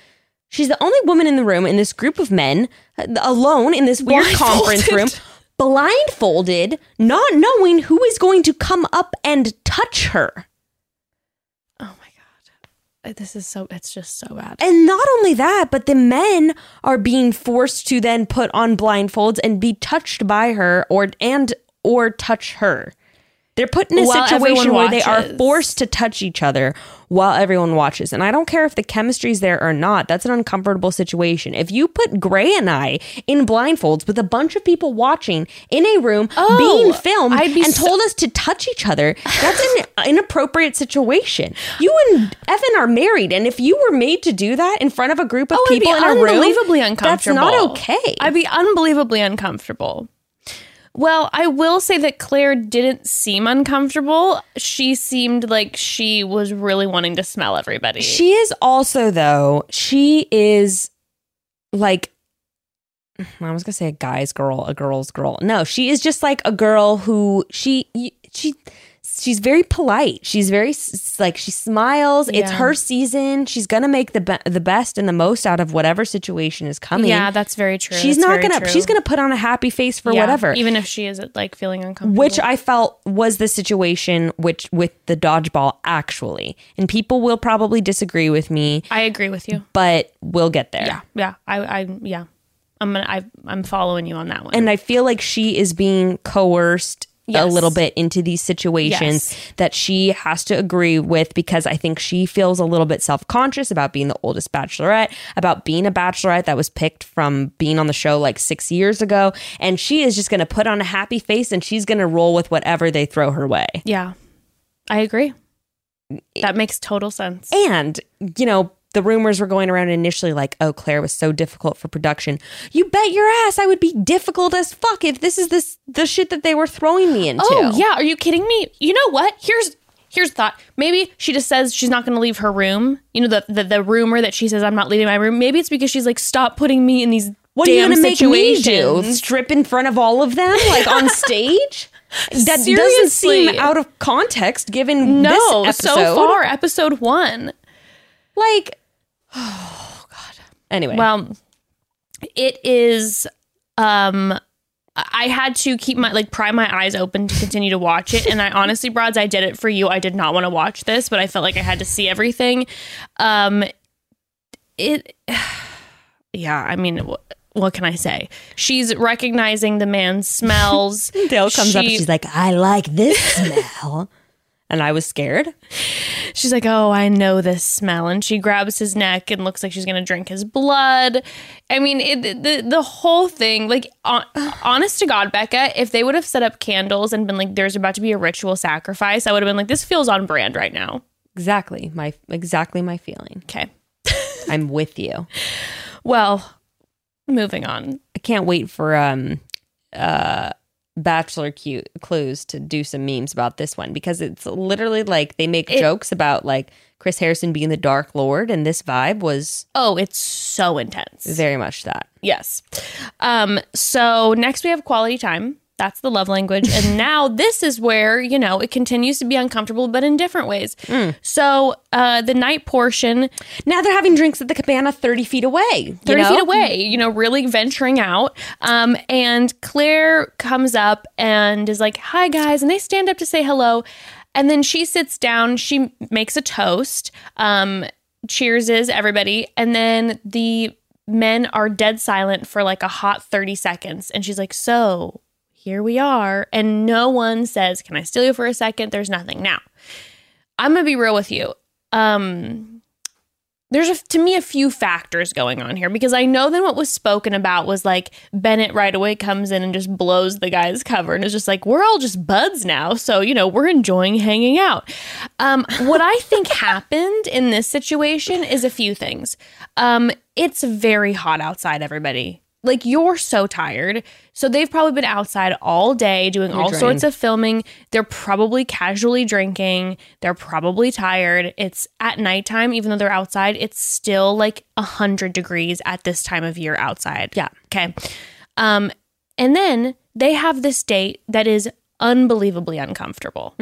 She's the only woman in the room in this group of men, uh, alone in this weird conference room, blindfolded, not knowing who is going to come up and touch her. Oh my god, uh, this is so. It's just so bad. And not only that, but the men are being forced to then put on blindfolds and be touched by her or and or touch her. They're put in a While situation where they are forced to touch each other while everyone watches. And I don't care if the chemistry's there or not. That's an uncomfortable situation. If you put Gray and I in blindfolds with a bunch of people watching in a room Oh, being filmed be and so- told us to touch each other, that's an inappropriate situation. You and Evan are married, and if you were made to do that in front of a group of Oh, people in a room, unbelievably that's uncomfortable. not okay. I'd be unbelievably uncomfortable. Well, I will say that Clare didn't seem uncomfortable. She seemed like she was really wanting to smell everybody. She is also though, she is like I was going to say a guy's girl, a girl's girl. No, she is just like a girl who she she she's very polite. She's very like she smiles. It's her season. She's going to make the be- the best and the most out of whatever situation is coming. yeah, that's very true. she's That's not going to true. she's to put on a happy face for Yeah, whatever. even if she is like feeling uncomfortable. which I felt was the situation which with the dodgeball actually. And people will probably disagree with me, I agree with you. but we'll get there. Yeah, yeah, I, I, yeah. I'm gonna, I, I'm following you on that one. And I feel like she is being coerced a little bit into these situations Yes. that she has to agree with because I think she feels a little bit self conscious about being the oldest bachelorette, about being a bachelorette that was picked from being on the show like six years ago. And she is just going to put on a happy face and she's going to roll with whatever they throw her way. yeah, I agree. That makes total sense. And, you know, the rumors were going around initially like, oh, Clare was so difficult for production. You bet your ass I would be difficult as fuck if this is this the shit that they were throwing me into. Oh yeah, are you kidding me? You know what? Here's here's thought. Maybe she just says she's not going to leave her room. You know the, the the rumor that she says I'm not leaving my room. Maybe it's because she's like stop putting me in these What are you gonna make me do? situations. Strip in front of all of them, like on stage? That doesn't seem out of context given No, this so far episode one. Like, oh god. Anyway, Well, it is. Um, I had to keep my like pry my eyes open to continue to watch it, and I honestly, broads, I did it for you. I did not want to watch this, but I felt like I had to see everything. Um, it, yeah. I mean, wh- what can I say? She's recognizing the man's smells. Dale comes up and she's like, "I like this smell," and I was scared. She's like, "Oh, I know this smell," and she grabs his neck and looks like she's gonna drink his blood. I mean, it, the the whole thing, like, hon- honest to God, Bekah, if they would have set up candles and been like, "There's about to be a ritual sacrifice," I would have been like, "This feels on brand right now." Exactly my exactly my feeling. Okay. I'm with you. Well, moving on. I can't wait for um uh bachelor cute clues to do some memes about this one because it's literally like they make It- jokes about like Chris Harrison being the Dark Lord and this vibe was Oh, it's so intense. very much that. Yes. Um, so next we have quality time. That's the love language. And now this is where, you know, it continues to be uncomfortable, but in different ways. So uh, the night portion, Now they're having drinks at the cabana 30 feet away. 30 you know? feet away, you know, really venturing out. Um, and Clare comes up and is like, hi, guys. And they stand up to say hello. And then she sits down, she makes a toast, um, cheerses everybody. And then the men are dead silent for like a hot 30 seconds. And she's like, so here we are. And no one says, can I steal you for a second? There's nothing. Now, I'm going to be real with you. Um, there's a, to me a few factors going on here because I know then what was spoken about was like Bennett right away comes in and just blows the guy's cover and is just like we're all just buds now so you know we're enjoying hanging out. Um, what I think happened in this situation is a few things. Um, it's very hot outside, everybody. Like you're so tired. So they've probably been outside all day doing all drained. sorts of filming. They're probably casually drinking. They're probably tired. It's at nighttime, even though they're outside, it's still like a 100 degrees at this time of year outside. Yeah. Okay. Um, and then they have this date that is unbelievably uncomfortable.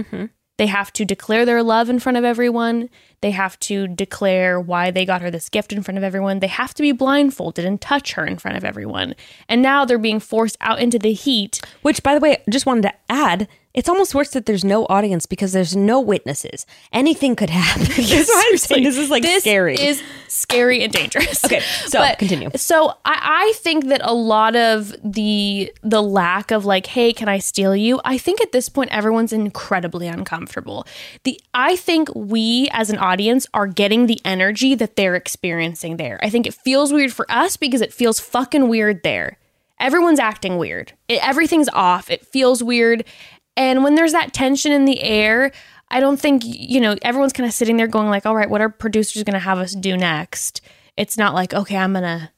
They have to declare their love in front of everyone. They have to declare why they got her this gift in front of everyone. They have to be blindfolded and touch her in front of everyone. And now they're being forced out into the heat. Which, by the way, just wanted to add, it's almost worse that there's no audience because there's no witnesses. Anything could happen. That's why I'm saying this is like this scary. is scary and dangerous. Okay, so continue. So I, I think that a lot of the the lack of like, hey, can I steal you? I think at this point everyone's incredibly uncomfortable. The I think we as an audience are getting the energy that they're experiencing there. I think it feels weird for us because it feels fucking weird there. Everyone's acting weird. It, everything's off. It feels weird. And when there's that tension in the air, I don't think, you know, everyone's kind of sitting there going like, all right, what are producers going to have us do next? It's not like, okay, I'm going to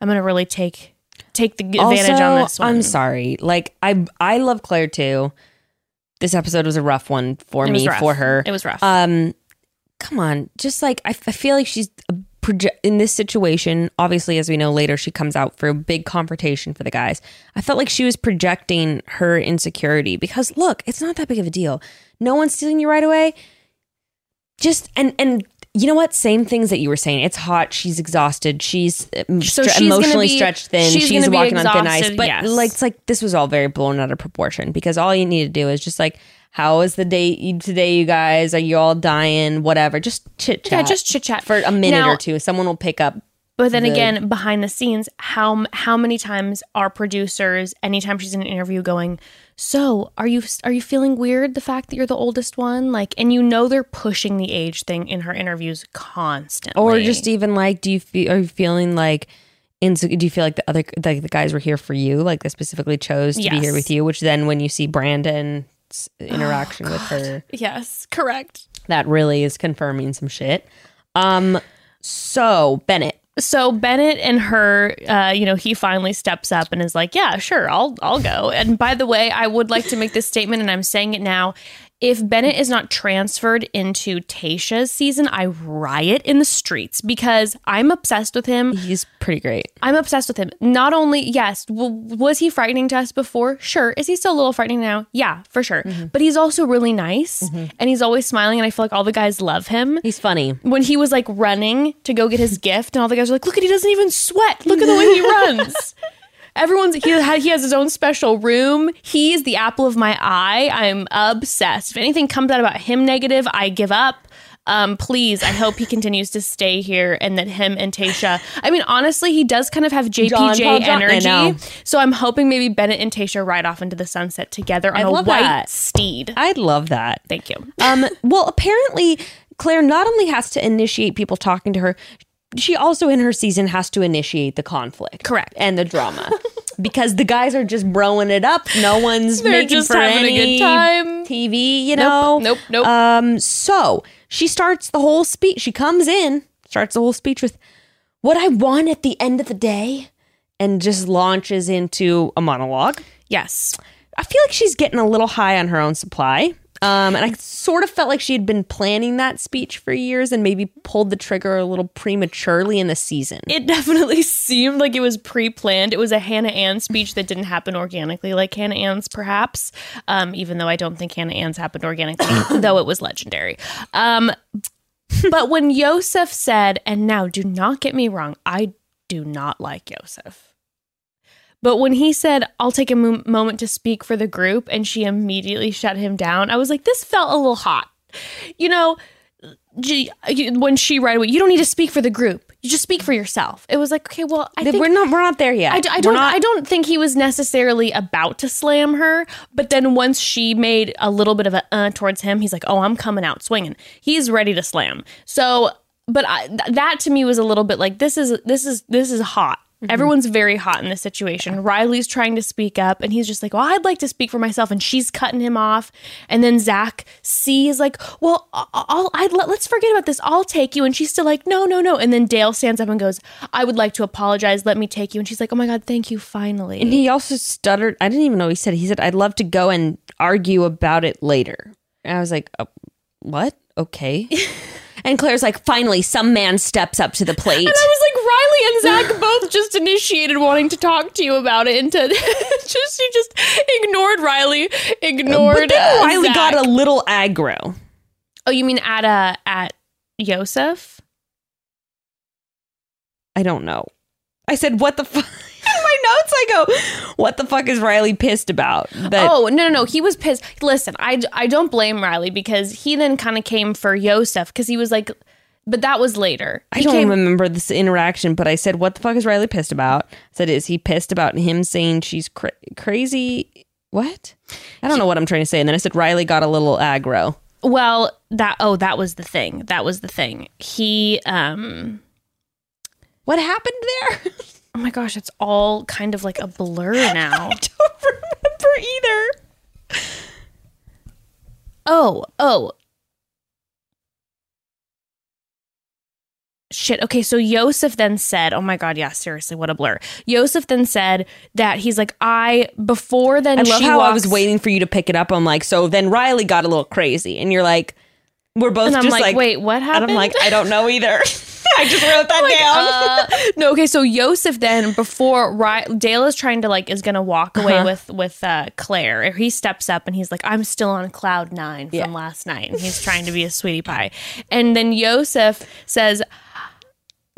I'm going to really take take the advantage on this one. I'm sorry. Like I I love Clare too. This episode was a rough one for It me for her. It was rough. Um, come on, just like I, I feel like she's a in this situation. Obviously, as we know later, she comes out for a big confrontation for the guys. I felt like she was projecting her insecurity because look, it's not that big of a deal. No one's stealing you right away. Just and and. You know what? Same things that you were saying. It's hot. She's exhausted. She's um, So stre- she's emotionally be- stretched thin. she's She's, walking on thin ice. But yes. like, it's like this was all very blown out of proportion because all you need to do is just like, how was the date today, you guys? Are you all dying? Whatever. Just chit chat. yeah, just chit chat for a minute Now, or two. Someone will pick up. But then the- again, behind the scenes, how how many times are producers, anytime she's in an interview, going, "So, are you are you feeling weird the fact that you're the oldest one?" Like, and you know they're pushing the age thing in her interviews constantly, Or just even like, do you feel? Are you feeling like? Inse- do you feel like the other like the guys were here for you? Like they specifically chose to be here with you? Which then, when you see Brandon's interaction with her, yes, correct. that really is confirming some shit. Um. So Bennett, So Bennett and her, uh, you know, he finally steps up and is like, "Yeah, sure, I'll I'll go." And by the way, I would like to make this statement, and I'm saying it now. If Bennett is not transferred into Tayshia's season, I riot in the streets because I'm obsessed with him. he's pretty great. I'm obsessed with him. Not only, yes, w- was he frightening to us before? Sure. Is he still a little frightening now? Yeah, for sure. Mm-hmm. But he's also really nice mm-hmm. and he's always smiling. And I feel like all the guys love him He's funny. when he was like running to go get his gift, and all the guys were like, "Look at he doesn't even sweat. Look at the way he runs." Everyone's he he has his own special room. He's the apple of my eye. I'm obsessed. If anything comes out about him negative, I give up. Um, please, I hope he continues to stay here and that him and Tayshia. I mean, honestly, he does kind of have JPJ energy. So I'm hoping maybe Bennett and Tayshia ride off into the sunset together on I a white that. steed. I'd love that. Thank you. Um, well, apparently, Clare not only has to initiate people talking to her, she also in her season has to initiate the conflict, Correct. and the drama, because the guys are just broing it up. No one's They're making just for having a any good time. TV, you know. nope, nope. Um, so she starts the whole speech. She comes in, starts the whole speech with, what I want at the end of the day, and just launches into a monologue. Yes. I feel like she's getting a little high on her own supply. Um, and I sort of felt like she had been planning that speech for years and maybe pulled the trigger a little prematurely in the season. It definitely seemed like it was pre-planned. It was a Hannah Ann speech that didn't happen organically, like Hannah Ann's, perhaps. Um, even though I don't think Hannah Ann's happened organically, though it was legendary. Um, but when Yosef said, and now do not get me wrong, I do not like Yosef. But when he said, I'll take a mo- moment to speak for the group, and she immediately shut him down, I was like, this felt a little hot. You know, when she right away, you don't need to speak for the group. You just speak for yourself. It was like, okay, well, I think we're not we're not there yet. I, I don't. not- I don't think he was necessarily about to slam her, but then once she made a little bit of a uh towards him, he's like, "Oh, I'm coming out swinging." He's ready to slam. So, but I, th- that to me was a little bit like this is this is this is hot. Mm-hmm. Everyone's very hot in this situation. Riley's trying to speak up, and he's just like, "Well, I'd like to speak for myself," and she's cutting him off. And then Zach C is like, "Well, I'll, I'd let, let's forget about this. I'll take you." And she's still like, "No, no, no." And then Dale stands up and goes, "I would like to apologize. Let me take you." And she's like, "Oh my god, thank you, finally." And he also stuttered. I didn't even know he said. He said, "I'd love to go and argue about it later." And I was like, oh, "What? Okay." and Clare's like, "Finally, some man steps up to the plate." And I was like, Riley and Zach both just initiated wanting to talk to you about it, and to just she just ignored Riley, ignored but then uh, Riley Zach. got a little aggro. Oh, you mean at uh at Yosef? I don't know. I said, "What the fuck?" In my notes, I go, "What the fuck is Riley pissed about?" That oh no no no, he was pissed. Listen, I I don't blame Riley because he then kind of came for Yosef because he was like, but that was later. I He don't came- remember this interaction, but I said, "What the fuck is Riley pissed about?" I said, "Is he pissed about him saying she's cra- crazy?" What? I don't know what I'm trying to say. And then I said, "Riley got a little aggro." Well, that oh that was the thing. That was the thing. He um. What happened there? Oh my gosh, it's all kind of like a blur now. I don't remember either. Oh, oh. Shit. Okay, so Yosef then said, "Oh my god, yeah, seriously, what a blur." Yosef then said that he's like, "I before then." I love how I was waiting for you to pick it up. I'm like, so then Riley got a little crazy, and you're like, we're both and I'm just like, like, "Wait, what And happened?" I'm like, I don't know either. I just wrote that down. Uh, no, okay. So Yosef then before Ry- Dale is trying to like is gonna walk away Uh-huh. with with uh, Clare. He steps up and he's like, "I'm still on cloud nine from Yeah. last night." And he's trying to be a sweetie pie. And then Yosef says,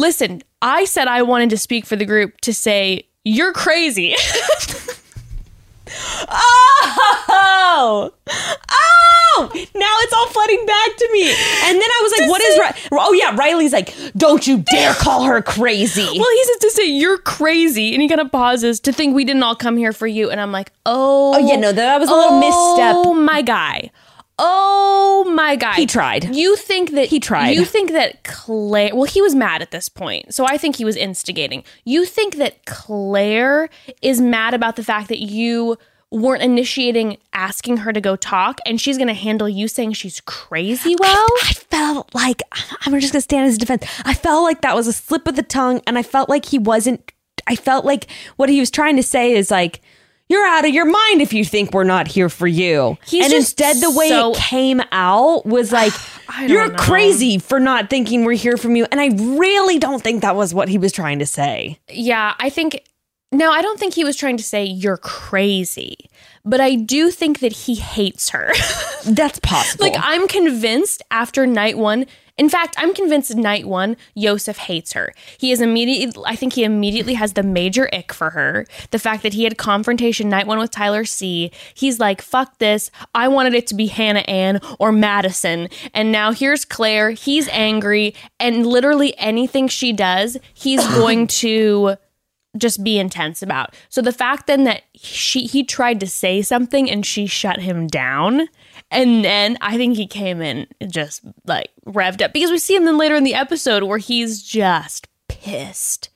"Listen, I said I wanted to speak for the group to say you're crazy." Oh, oh! Now it's all flooding back to me. And then I was like, "What is Ri- Oh yeah, Riley's like, don't you dare call her crazy. well, he says to say you're crazy, and he kind of pauses to think we didn't all come here for you. And I'm like, "Oh, oh yeah, no, that was a little Oh misstep. my guy. Oh my god. He tried. You think that He tried. You think that Clare well, he was mad at this point. So I think he was instigating. You think that Clare is mad about the fact that you weren't initiating asking her to go talk and she's gonna handle you saying she's crazy well? I felt like I'm just gonna stand as defense. I felt like that was a slip of the tongue, and I felt like he wasn't. I felt like what he was trying to say is like, "You're out of your mind if you think we're not here for you." He's and instead, the way so- it came out was like, "You're know. crazy for not thinking we're here from you." And I really don't think that was what he was trying to say. Yeah, I think no, I don't think he was trying to say you're crazy. But I do think that he hates her. That's possible. Like I'm convinced after night one. In fact, I'm convinced night one, Yosef hates her. He is immediately. I think he immediately has the major ick for her. The fact that he had confrontation night one with Tyler C. He's like, "Fuck this! I wanted it to be Hannah Ann or Madison, and now here's Clare. He's angry, and literally anything she does, he's going to." just be intense about. So the fact then that she he tried to say something and she shut him down, and then I think he came in just like revved up because we see him then later in the episode where he's just pissed.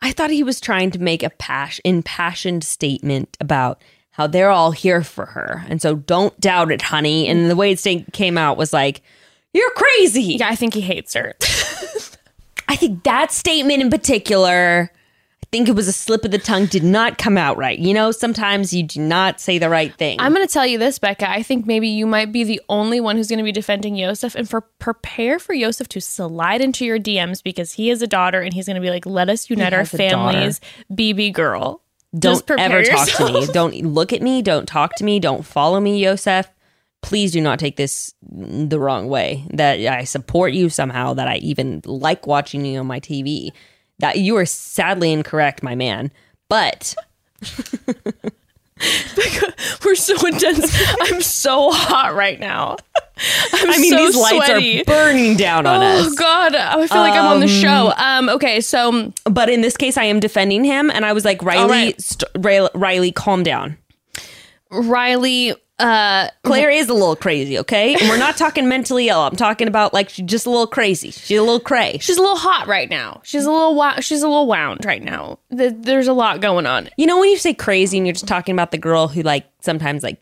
I thought he was trying to make a pas- impassioned statement about how they're all here for her. And so don't doubt it, honey. And the way it came out was like, you're crazy. Yeah, I think he hates her. I think that statement in particular, think it was a slip of the tongue, did not come out right. You know, sometimes you do not say the right thing. I'm going to tell you this, Bekah. I think maybe you might be the only one who's going to be defending Yosef, and for prepare for Yosef to slide into your DMs because he has a daughter, and he's going to be like, "Let us unite our has a daughter. families, BB girl." don't ever talk to me. Don't look at me. Don't talk to me. Don't follow me, Yosef. Please do not take this the wrong way. That I support you somehow. That I even like watching you on my TV. That you are sadly incorrect, my man. But We're so intense. I'm so hot right now. I'm I mean, so these lights sweaty. are burning down on Oh us. Oh God, I feel like I'm on the show. Um, okay, so But in this case, I am defending him, and I was like, Riley, right. st- Riley, Riley, calm down. Riley, uh, Clare is a little crazy, okay? And we're not talking mentally ill. I'm talking about like she's just a little crazy. She's a little cray. she's a little hot right now. She's a little wo- she's a little wound right now. Th- There's a lot going on. You know when you say crazy and you're just talking about the girl who like sometimes like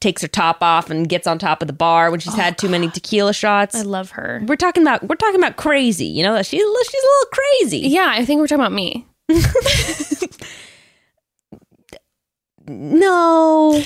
takes her top off and gets on top of the bar when she's had too many tequila shots. I love her. we're talking about we're talking about crazy. You know, she's a little- she's a little crazy. Yeah, I think we're talking about me. No,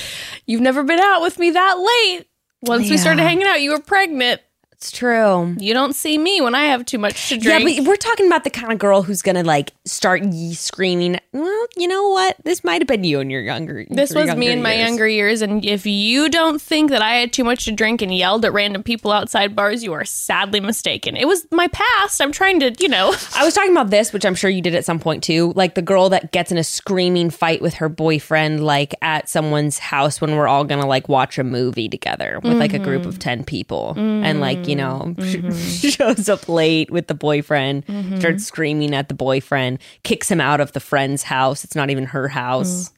You've never been out with me that late. Once we started hanging out, you were pregnant. It's true. You don't see me when I have too much to drink. Yeah, but we're talking about the kind of girl who's gonna like start ye- screaming. Well, you know what? This might have been you in your younger. this your was me in my years. younger years, and if you don't think that I had too much to drink and yelled at random people outside bars, you are sadly mistaken. It was my past. I'm trying to, you know. I was talking about this, which I'm sure you did at some point too. Like the girl that gets in a screaming fight with her boyfriend, like at someone's house when we're all gonna like watch a movie together with like a group of mm. 10 people. And like, you know, shows up late with the boyfriend, starts screaming at the boyfriend, kicks him out of the friend's house. It's not even her house.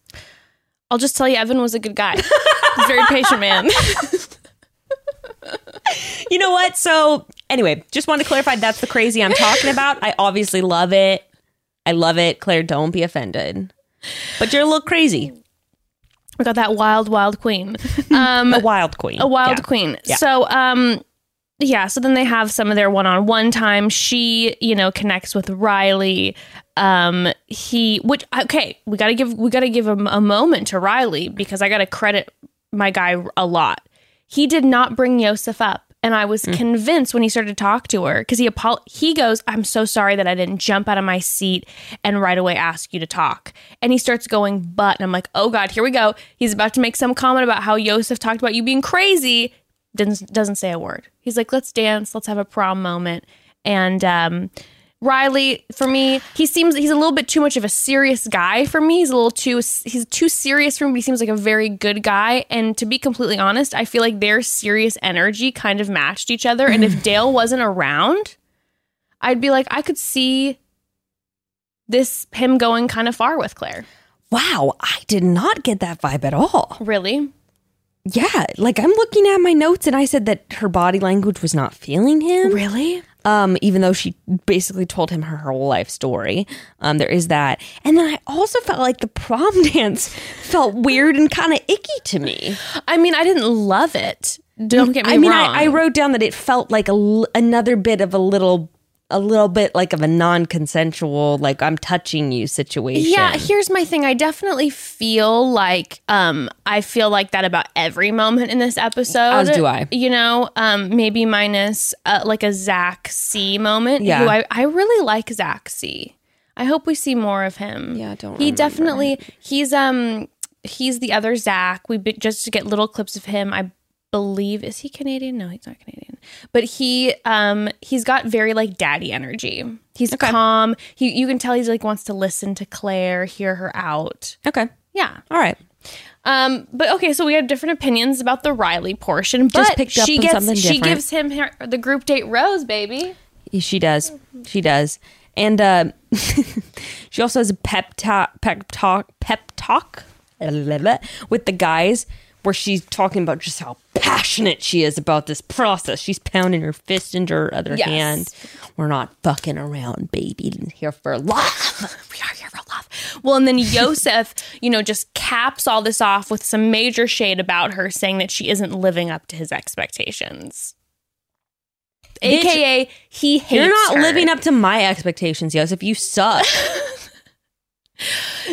I'll just tell you, Evan was a good guy. He's a very patient man. You know what? So, anyway, just wanted to clarify that's the crazy I'm talking about. I obviously love it. I love it. Clare, don't be offended. But you're a little crazy. we got that wild, wild queen. Um, A wild queen. a wild Yeah. queen. Yeah. So, um, yeah. So then they have some of their one-on-one time. She, you know, connects with Riley. Um, he, which okay, we gotta give we gotta give him a moment to Riley because I gotta credit my guy a lot. He did not bring Yosef up. And I was convinced when he started to talk to her because he apo- he goes, "I'm so sorry that I didn't jump out of my seat and right away ask you to talk." And he starts going, "But," and I'm like, "Oh God, here we go." He's about to make some comment about how Yosef talked about you being crazy. Doesn't doesn't say a word. He's like, "Let's dance. Let's have a prom moment." And um, Riley, for me, he seems he's a little bit too much of a serious guy for me. He's a little too he's too serious for me. He seems like a very good guy. And to be completely honest, I feel like their serious energy kind of matched each other. And if Dale wasn't around, I'd be like, I could see this him going kind of far with Clare. Wow, I did not get that vibe at all. Really? Yeah, like I'm looking at my notes and I said that her body language was not feeling him. Really? Um, even though she basically told him her whole life story. Um, there is that. And then I also felt like the prom dance felt weird and kind of icky to me. I mean, I didn't love it. Don't get me wrong. I mean, wrong. I, I wrote down that it felt like a l- another bit of a little a little bit like of a non-consensual like I'm touching you situation. Yeah, here's my thing. I definitely feel like um I feel like that about every moment in this episode. As do I. You know, um maybe minus uh, like a Zach C moment. Yeah. Who I, I really like Zach C. I hope we see more of him. Yeah, don't He definitely he's um he's the other Zach. We be, just get little clips of him. I believe is he Canadian? No, he's not Canadian. But he um he's got very like daddy energy. He's calm. He you can tell he's like wants to listen to Clare, hear her out. Okay. Yeah. All right. Um but okay, so we have different opinions about the Riley portion, but Just picked up she gets something she gives him her, the group date rose, baby. She does. She does. And uh, she also has a pep talk, pep talk, pep talk with the guys where she's talking about just how passionate she is about this process. She's pounding her fist into her other Yes. hand. We're not fucking around, baby. We're here for love. we are here for love. Well, and then Yosef, you know, just caps all this off with some major shade about her, saying that she isn't living up to his expectations. AKA he hates You're not her. living up to my expectations, Yosef. You suck.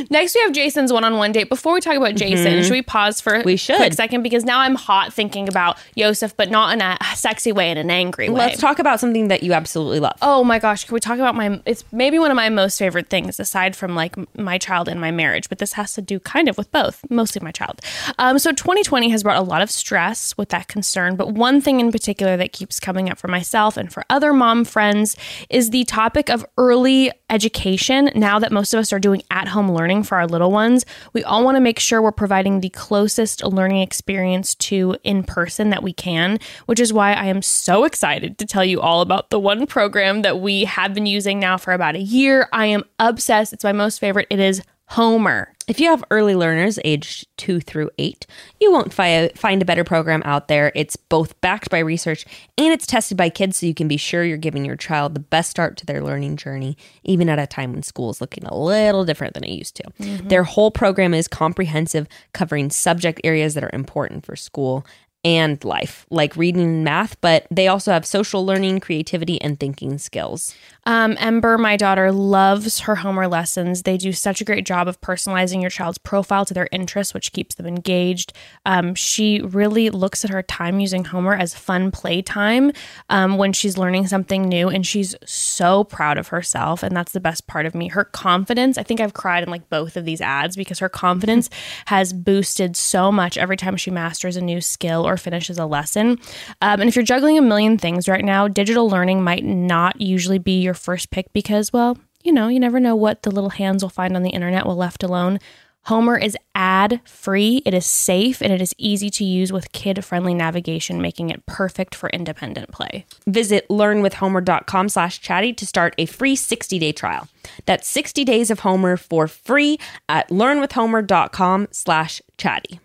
Next, we have Jason's one-on-one date. Before we talk about Jason, should we pause for Mm-hmm. We a should. quick second because now I'm hot thinking about Yosef, but not in a sexy way, in an angry way. Let's talk about something that you absolutely love. Oh my gosh, can we talk about my it's maybe one of my most favorite things aside from like my child and my marriage, but this has to do kind of with both, mostly my child. Um so 2020 has brought a lot of stress with that concern, but one thing in particular that keeps coming up for myself and for other mom friends is the topic of early education. Now that most of us are doing at-home learning for our little ones, we all want to make sure we're providing the closest learning experience to in person that we can, which is why I am so excited to tell you all about the one program that we have been using now for about a year. I am obsessed. It's my most favorite. It is Homer. If you have early learners aged two through eight, you won't fi- find a better program out there. It's both backed by research and it's tested by kids, so you can be sure you're giving your child the best start to their learning journey, even at a time when school is looking a little different than it used to. Mm-hmm. Their whole program is comprehensive, covering subject areas that are important for school and life, like reading and math, but they also have social learning, creativity, and thinking skills. Um, Ember, my daughter, loves her Homer lessons. They do such a great job of personalizing your child's profile to their interests, which keeps them engaged. Um, she really looks at her time using Homer as fun playtime um, when she's learning something new, and she's so proud of herself. And that's the best part of me. Her confidence, I think I've cried in like both of these ads because her confidence has boosted so much every time she masters a new skill or finishes a lesson. Um, and if you're juggling a million things right now, digital learning might not usually be your first pick because, well, you know, you never know what the little hands will find on the internet while left alone. Homer is ad free, it is safe, and it is easy to use with kid friendly navigation, making it perfect for independent play. Visit learnwithhomer.com slash chatty to start a free 60-day trial. That's 60 days of Homer for free at learnwithhomer.com slash chatty.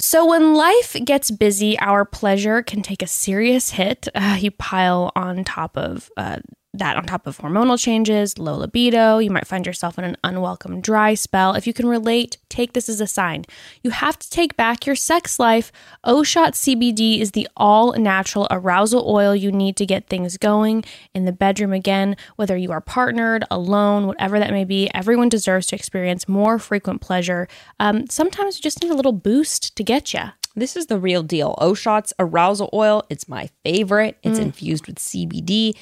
So, when life gets busy, our pleasure can take a serious hit. Uh, you pile on top of uh, that, on top of hormonal changes, low libido. You might find yourself in an unwelcome dry spell. If you can relate, take this as a sign. You have to take back your sex life. Oshot CBD is the all natural arousal oil you need to get things going in the bedroom again, whether you are partnered, alone, whatever that may be. Everyone deserves to experience more frequent pleasure. Um, sometimes you just need a little boost to get you. This is the real deal. Oshot's arousal oil, it's my favorite. It's infused with CBD,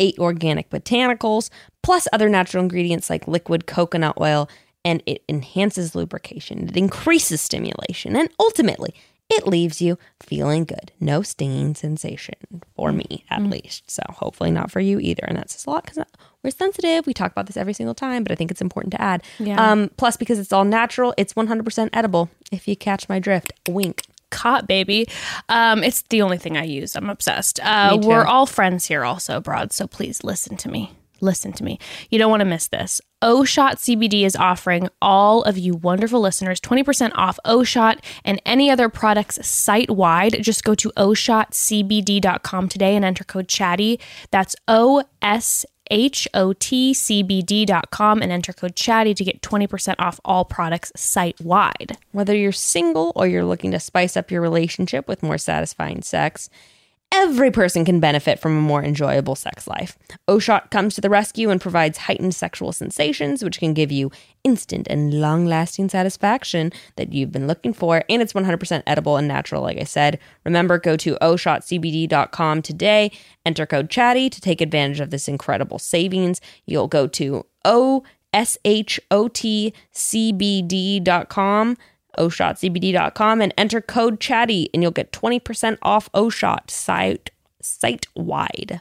eight organic botanicals, plus other natural ingredients like liquid coconut oil, and it enhances lubrication. It increases stimulation, and ultimately, it leaves you feeling good. No stinging sensation for me, at least. So hopefully not for you either. And that's a lot because we're sensitive. We talk about this every single time, but I think it's important to add. Yeah. Um, plus, because it's all natural, it's 100% edible. If you catch my drift, wink. Cot baby. Um it's the only thing i use. I'm obsessed. Uh we're all friends here also broad so please listen to me. Listen to me. You don't want to miss this. O Shot cbd is offering all of you wonderful listeners 20% off O Shot and any other products site wide just go to oshotcbd.com today and enter code chatty. That's o s H-O-T-C-B-D.com and enter code chatty to get 20% off all products site wide. Whether you're single or you're looking to spice up your relationship with more satisfying sex, every person can benefit from a more enjoyable sex life. Oshot comes to the rescue and provides heightened sexual sensations, which can give you instant and long lasting satisfaction that you've been looking for. And it's 100% edible and natural, like I said. Remember, go to oshotcbd.com today, enter code chatty to take advantage of this incredible savings. You'll go to O Oshotcbd.com, and enter code chatty, and you'll get 20% off Oshot site site wide.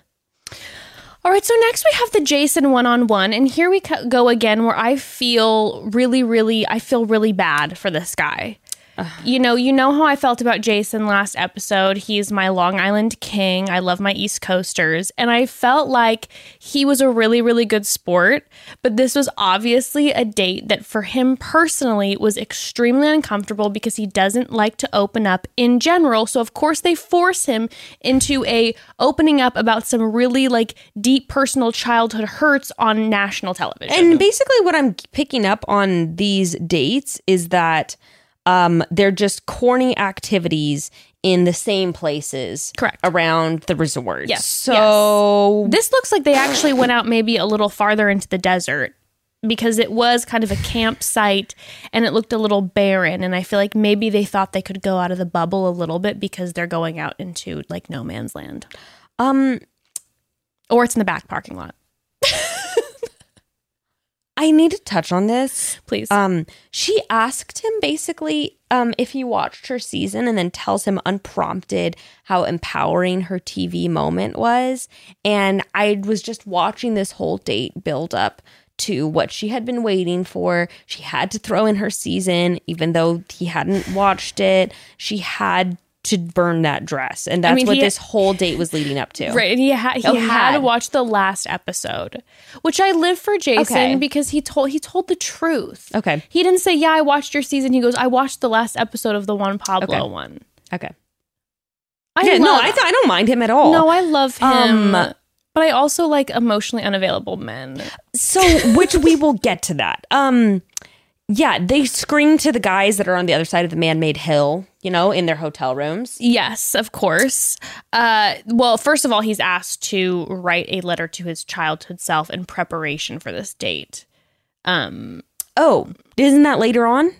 All right, so next we have the Jason one on one, and here we go again where I feel really, really, I feel really bad for this guy. You know, you know how I felt about Jason last episode. He's my Long Island king. I love my East Coasters. And I felt like he was a really, really good sport. But this was obviously a date that for him personally was extremely uncomfortable because he doesn't like to open up in general. So of course they force him into a opening up about some really like deep personal childhood hurts on national television. And basically, what I'm picking up on these dates is that um, they're just corny activities in the same places Correct. around the resort. Yes, So This looks like they actually went out maybe a little farther into the desert because it was kind of a campsite and it looked a little barren. And I feel like maybe they thought they could go out of the bubble a little bit because they're going out into like no man's land. um Or it's in the back parking lot. I need to touch on this. Please. Um, she asked him basically um, if he watched her season and then tells him unprompted how empowering her TV moment was. And I was just watching this whole date build up to what she had been waiting for. She had to throw in her season, even though he hadn't watched it. She had to burn that dress. And that's mean, what he- this whole date was leading up to. Right, and he had he Oh, he had to watch the last episode, which I live for Jason Okay. because he told he told the truth. Okay. he didn't say, "Yeah, I watched your season." He goes, "I watched the last episode of the Juan Pablo Okay. one." Okay. I yeah, no, love- I, th- I don't mind him at all. no, I love him, Um, but I also like emotionally unavailable men. So, which we will get to that. Um, yeah, they scream to the guys that are on the other side of the man-made hill, you know, in their hotel rooms. Yes, of course. Uh, well, first of all, he's asked to write a letter to his childhood self in preparation for this date. Um, Oh, isn't that later on?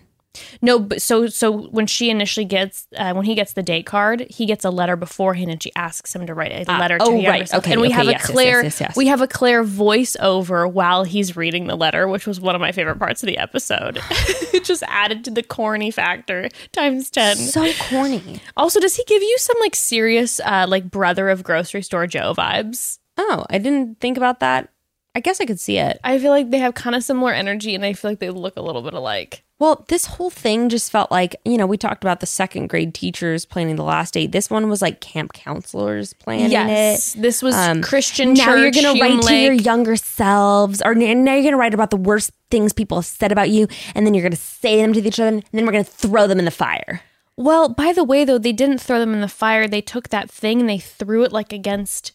No, but so so when she initially gets uh, when he gets the date card, he gets a letter beforehand, and she asks him to write a letter to oh, her right. Okay, and we okay, have yes, a Clare, yes, yes, we have a Clare voiceover while he's reading the letter, which was one of my favorite parts of the episode. it just added to the corny factor times ten. So corny. Also, does he give you some like serious uh, like brother of grocery store Joe vibes? Oh, I didn't think about that. I guess I could see it. I feel like they have kind of similar energy, and I feel like they look a little bit alike. Well, this whole thing just felt like, you know, we talked about the second grade teachers planning the last date. This one was like camp counselors planning yes, it. this was Um, Christian. now you're gonna Hume write to your younger selves, or now you're gonna write about the worst things people have said about you, and then you're gonna say them to each other, and then we're gonna throw them in the fire. Well, by the way, though, they didn't throw them in the fire. They took that thing and they threw it like against.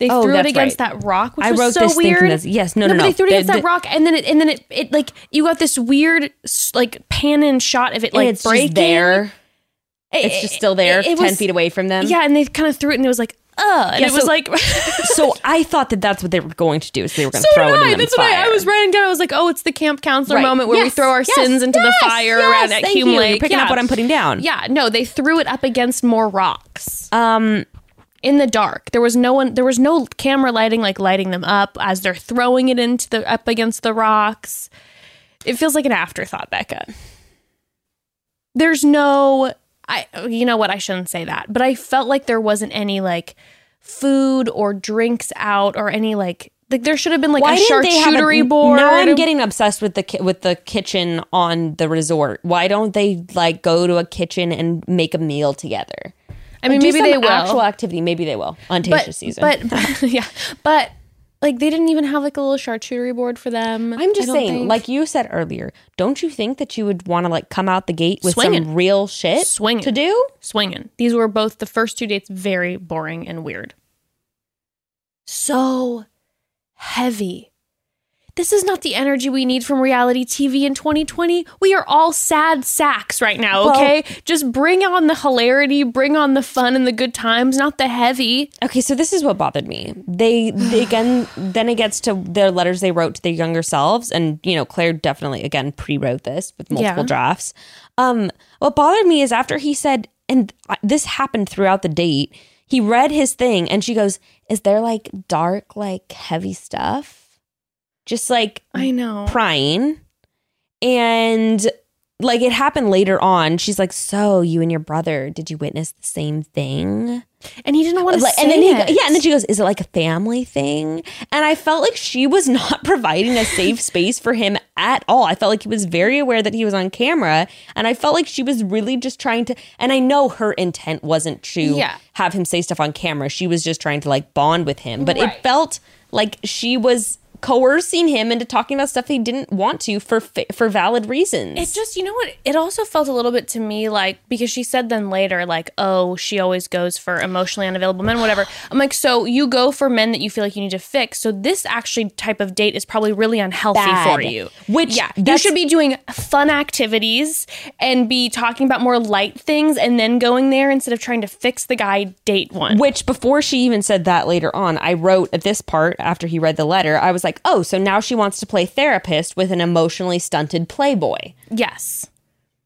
They Oh, threw it against right. that rock, which I was wrote so this weird. this- yes, no, no, but no. they threw it The- against that rock, and then it, and then it, it like you got this weird like pan in shot of it like it's breaking. just there. It- It's just still there, it- ten was- feet away from them. Yeah, and they kind of threw it, and it was like, uh, and Yeah, it was so- like. So I thought that that's what they were going to do. Is they were going to So throw it I. in the That's fire. what I, I was writing down. I was like, "Oh, it's the camp counselor Right. moment where we throw our yes, sins into the fire yes, around at Hume you. You're Lake." picking up what I'm putting down. Yeah, no, they threw it up against more rocks. Um. In the dark. There was no one there was no camera lighting like lighting them up as they're throwing it into the up against the rocks. It feels like an afterthought, Bekah. There's no I you know what, I shouldn't say that, but I felt like there wasn't any like food or drinks out or any like like there should have been like Why a have a- charcuterie board. Now I'm getting obsessed with the ki- with the kitchen on the resort. Why don't they like go to a kitchen and make a meal together? I mean maybe they will. actual activity. Maybe they will on Tayshia but, season. but yeah, but like they didn't even have like a little charcuterie board for them. I'm just saying, think. like you said earlier, don't you think that you would want to like come out the gate with Swinging. some real shit Swinging. to do? swinging. These were both the first two dates very boring and weird. So heavy. This is not the energy we need from reality TV in 2020. We are all sad sacks right now, Well- okay? Just bring on the hilarity, bring on the fun and the good times, not the heavy. Okay, so this is what bothered me. They, they again, then it gets to their letters they wrote to their younger selves, and you know, Clare definitely again pre-wrote this with multiple Yeah. drafts. Um, what bothered me is after he said, and this happened throughout the date. He read his thing, and she goes, "Is there like dark, like heavy stuff?" Just like I know. prying. And like it happened later on. She's like, So you and your brother, did you witness the same thing? And he didn't want to Like, say and then he, it. yeah, and then she goes, "Is it like a family thing?" And I felt like she was not providing a safe space for him at all. I felt like he was very aware that he was on camera, and I felt like she was really just trying to. And I know her intent wasn't to Yeah. have him say stuff on camera. She was just trying to like bond with him, but Right. it felt like she was coercing him into talking about stuff he didn't want to for for valid reasons. It just, you know what? It also felt a little bit to me like because she said then later, like, oh, she always goes for emotionally unavailable men, whatever. I'm like, so you go for men that you feel like you need to fix. So this actually type of date is probably really unhealthy Bad. for you. Which yeah, you should be doing fun activities and be talking about more light things, and then going there instead of trying to fix the guy. Date one. Which before she even said that later on, I wrote at this part after he read the letter, I was like, oh, so now she wants to play therapist with an emotionally stunted playboy. yes.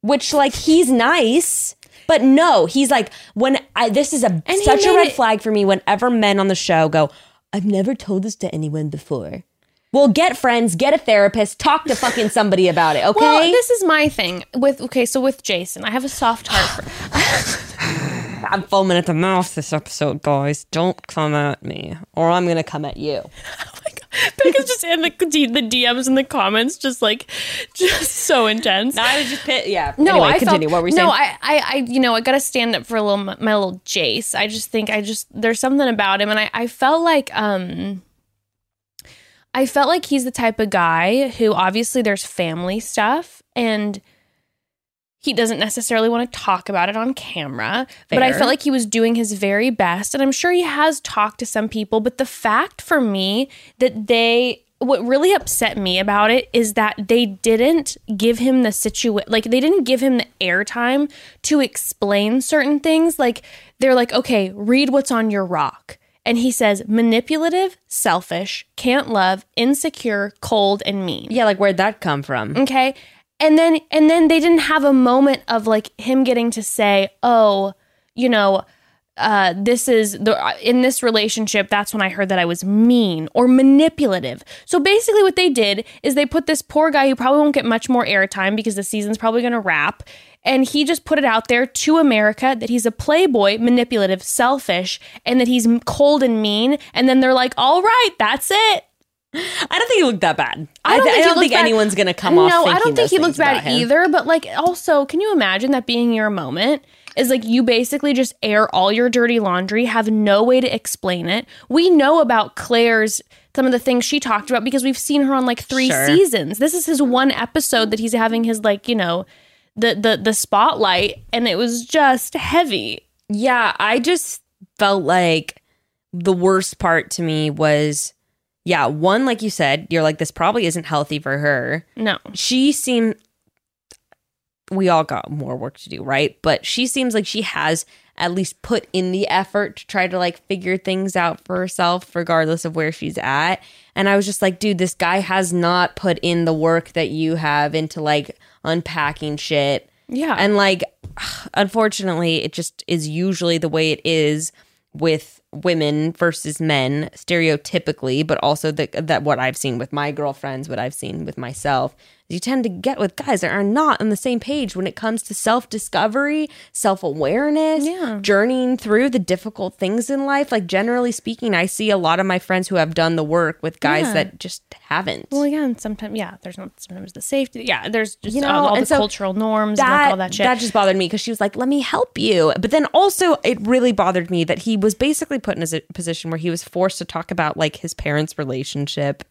Which like he's nice. But no, he's like when I this is a he such a red it- flag for me whenever men on the show go, I've never told this to anyone before. Well, get friends, get a therapist, talk to fucking somebody about it, okay? Well, this is my thing with okay. So with Jason, I have a soft heart for. I'm foaming at the mouth this episode, guys. Don't come at me, or I'm gonna come at you. Bekah's just in the the DMs and the comments, just like, just so intense. I was just pit. Yeah. No, anyway, I continue. Felt, what were you saying? No, I, I, I, you know, I got to stand up for a little my little Jace. I just think I just there's something about him, and I, I felt like, um, I felt like he's the type of guy who obviously there's family stuff, and he doesn't necessarily want to talk about it on camera. But I felt like he was doing his very best, and I'm sure he has talked to some people. But the fact for me that they what really upset me about it is that they didn't give him the situation like they didn't give him the airtime to explain certain things like they're like okay read what's on your rock and he says manipulative selfish can't love insecure cold and mean yeah, like where'd that come from? okay and then and then they didn't have a moment of like him getting to say oh you know uh, this is the in this relationship that's when i heard that i was mean or manipulative. So basically what they did is they put this poor guy who probably won't get much more airtime because the season's probably going to wrap and he just put it out there to america that he's a playboy manipulative selfish and that he's cold and mean and then they're like all right that's it I don't think he looked that bad. I don't th- think, I don't think anyone's gonna come off. No, I don't think he looked bad either. But like, also, can you imagine that being your moment is like you basically just air all your dirty laundry, have no way to explain it. We know about Clare's some of the things she talked about because we've seen her on like three Sure. seasons. This is his one episode that he's having his like you know the the the spotlight, and it was just heavy. Yeah, I just felt like the worst part to me was, yeah, one like you said, you're like this probably isn't healthy for her. No, She seemed. We all got more work to do, right? But she seems like she has at least put in the effort to try to like figure things out for herself, regardless of where she's at. And I was just like, dude, this guy has not put in the work that you have into like unpacking shit. yeah, And like, unfortunately, it just is usually the way it is with women versus men, stereotypically, but also the, that what I've seen with my girlfriends, what I've seen with myself, you tend to get with guys that are not on the same page when it comes to self discovery, self awareness, Yeah. journeying through the difficult things in life. Like, generally speaking, I see a lot of my friends who have done the work with guys Yeah. that just haven't. Well, yeah, and sometimes yeah, there's not sometimes the safety. Yeah, there's just You um, know, all, all and the so cultural norms and like all that shit. That just bothered me because she was like, "Let me help you," but then also it really bothered me that he was basically put in a position where he was forced to talk about like his parents' relationship.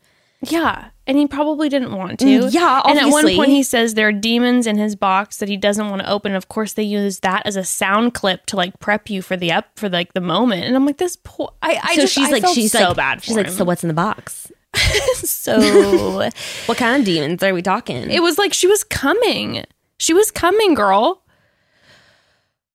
Yeah, and he probably didn't want to. Mm, yeah, And at one point, he says there are demons in his box that he doesn't want to open. Of course, they use that as a sound clip to like prep you for the up for like the moment. And I'm like, this poor. I, I so just she's I like, she's so like, bad. She's for like, "So what's in the box? so What kind of demons are we talking?" it was like she was coming. She was coming, girl.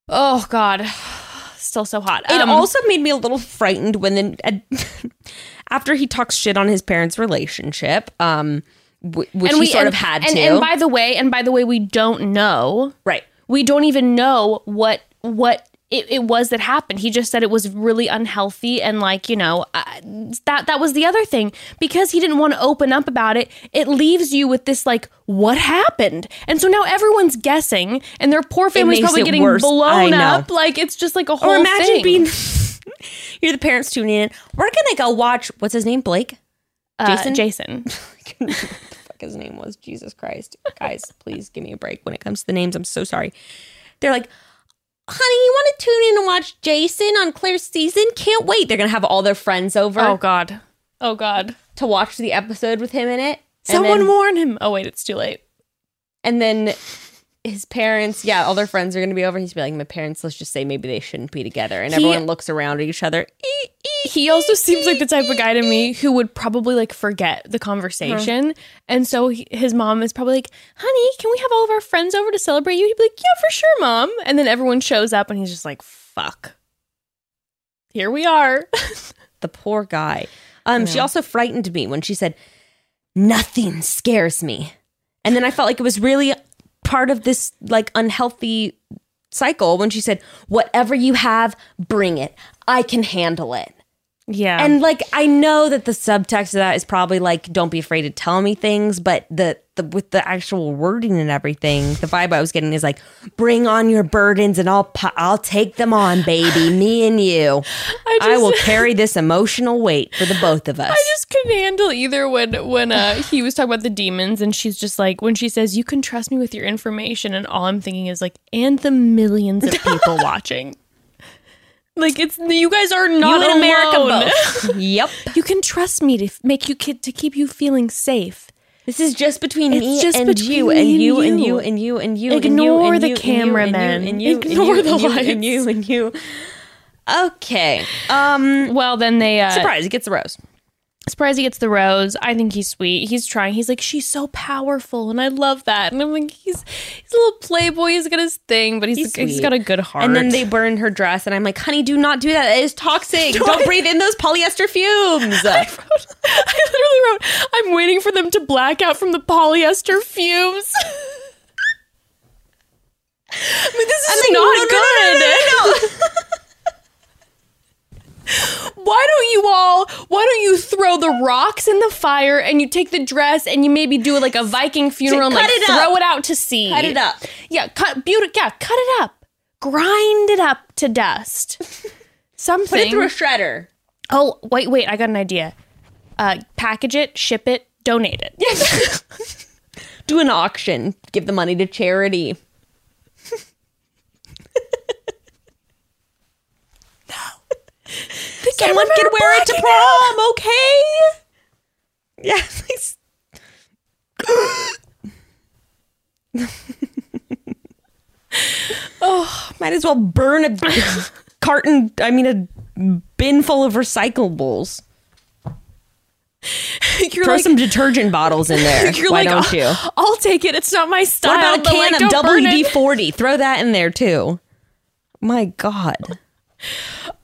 Oh God, still so hot. It Um, also made me a little frightened when then after he talks shit on his parents' relationship, um, w- which he sort and- of had and, to. And by the way, and by the way, we don't know. right. We don't even know what what it, it was that happened. He just said it was really unhealthy and like you know uh, that that was the other thing because he didn't want to open up about it. It leaves you with this like what happened, and so now everyone's guessing, and their poor family's probably getting worse. Blown up. Like it's just like a whole Or imagine thing. being you're the parents tuning in. We're gonna go watch. What's his name? Blake. Uh, Jason? Jason. the fuck his name was. Jesus Christ. Guys, please give me a break when it comes to the names. I'm so sorry. They're like, honey, you want to tune in and watch Jason on Clare's season? Can't wait. They're to have all their friends over. Oh God. Oh God. to watch the episode with him in it. Someone then- warn him. Oh wait, it's too late. And then his parents, yeah, all their friends are going to be over. He's be like, my parents, let's just say maybe they shouldn't be together. And He- everyone looks around at each other. He also seems like the type of guy to me who would probably like forget the conversation. And so he, his mom is probably like, honey, can we have all of our friends over to celebrate you? He'd be like, yeah, for sure, mom. And then everyone shows up and he's just like, fuck. Here we are. The poor guy. Um, She also frightened me when she said, nothing scares me. And then I felt like it was really part of this like unhealthy cycle when she said, whatever you have, bring it. I can handle it. Yeah. And like I know that the subtext of that is probably like don't be afraid to tell me things, but the the with the actual wording and everything, the vibe I was getting is like bring on your burdens and I'll I'll take them on, baby, me and you. I I will carry this emotional weight for the both of us. I just couldn't handle either when when uh, he was talking about the demons and she's just like when she says you can trust me with your information and all I'm thinking is like and the millions of people watching. Like it's you guys are not you and America alone. both. yep. You can trust me to f- make you kid to keep you feeling safe. This is just between It's me just and between you me and and you and you. you and you and you and you Ignore and the you and you and you and you Ignore the lights. and you and you. Okay. Um Well, then they uh, surprise, he gets the rose. Surprise he gets the rose. I think he's sweet. He's trying. He's like she's so powerful, and I love that. And I'm like he's he's a little playboy. He's got his thing, but he's He's he's got a good heart. And then they burn her dress, and I'm like, honey, do not do that. It is toxic. Don't breathe in those polyester fumes. I literally wrote, I'm waiting for them to black out from the polyester fumes. I mean, this is like, not no, no, good. no. Why don't you all, why don't you throw the rocks in the fire and you take the dress and you maybe do like a Viking funeral and cut like it throw up. it out to sea? Cut it up. Yeah, cut, beautiful. Yeah, cut it up. Grind it up to dust. Something. Put it through a shredder. oh, wait, wait, I got an idea. Uh, package it, ship it, donate it. Do an auction. Give the money to charity. Someone can wear it to prom, okay? Yeah, please. oh, might as well burn a carton. I mean, a bin full of recyclables. You're Throw like, some detergent bottles in there. You're Why like, don't oh, you? "Oh, I'll take it. It's not my style. What about a can like, of WD 40? Throw that in there too. My God.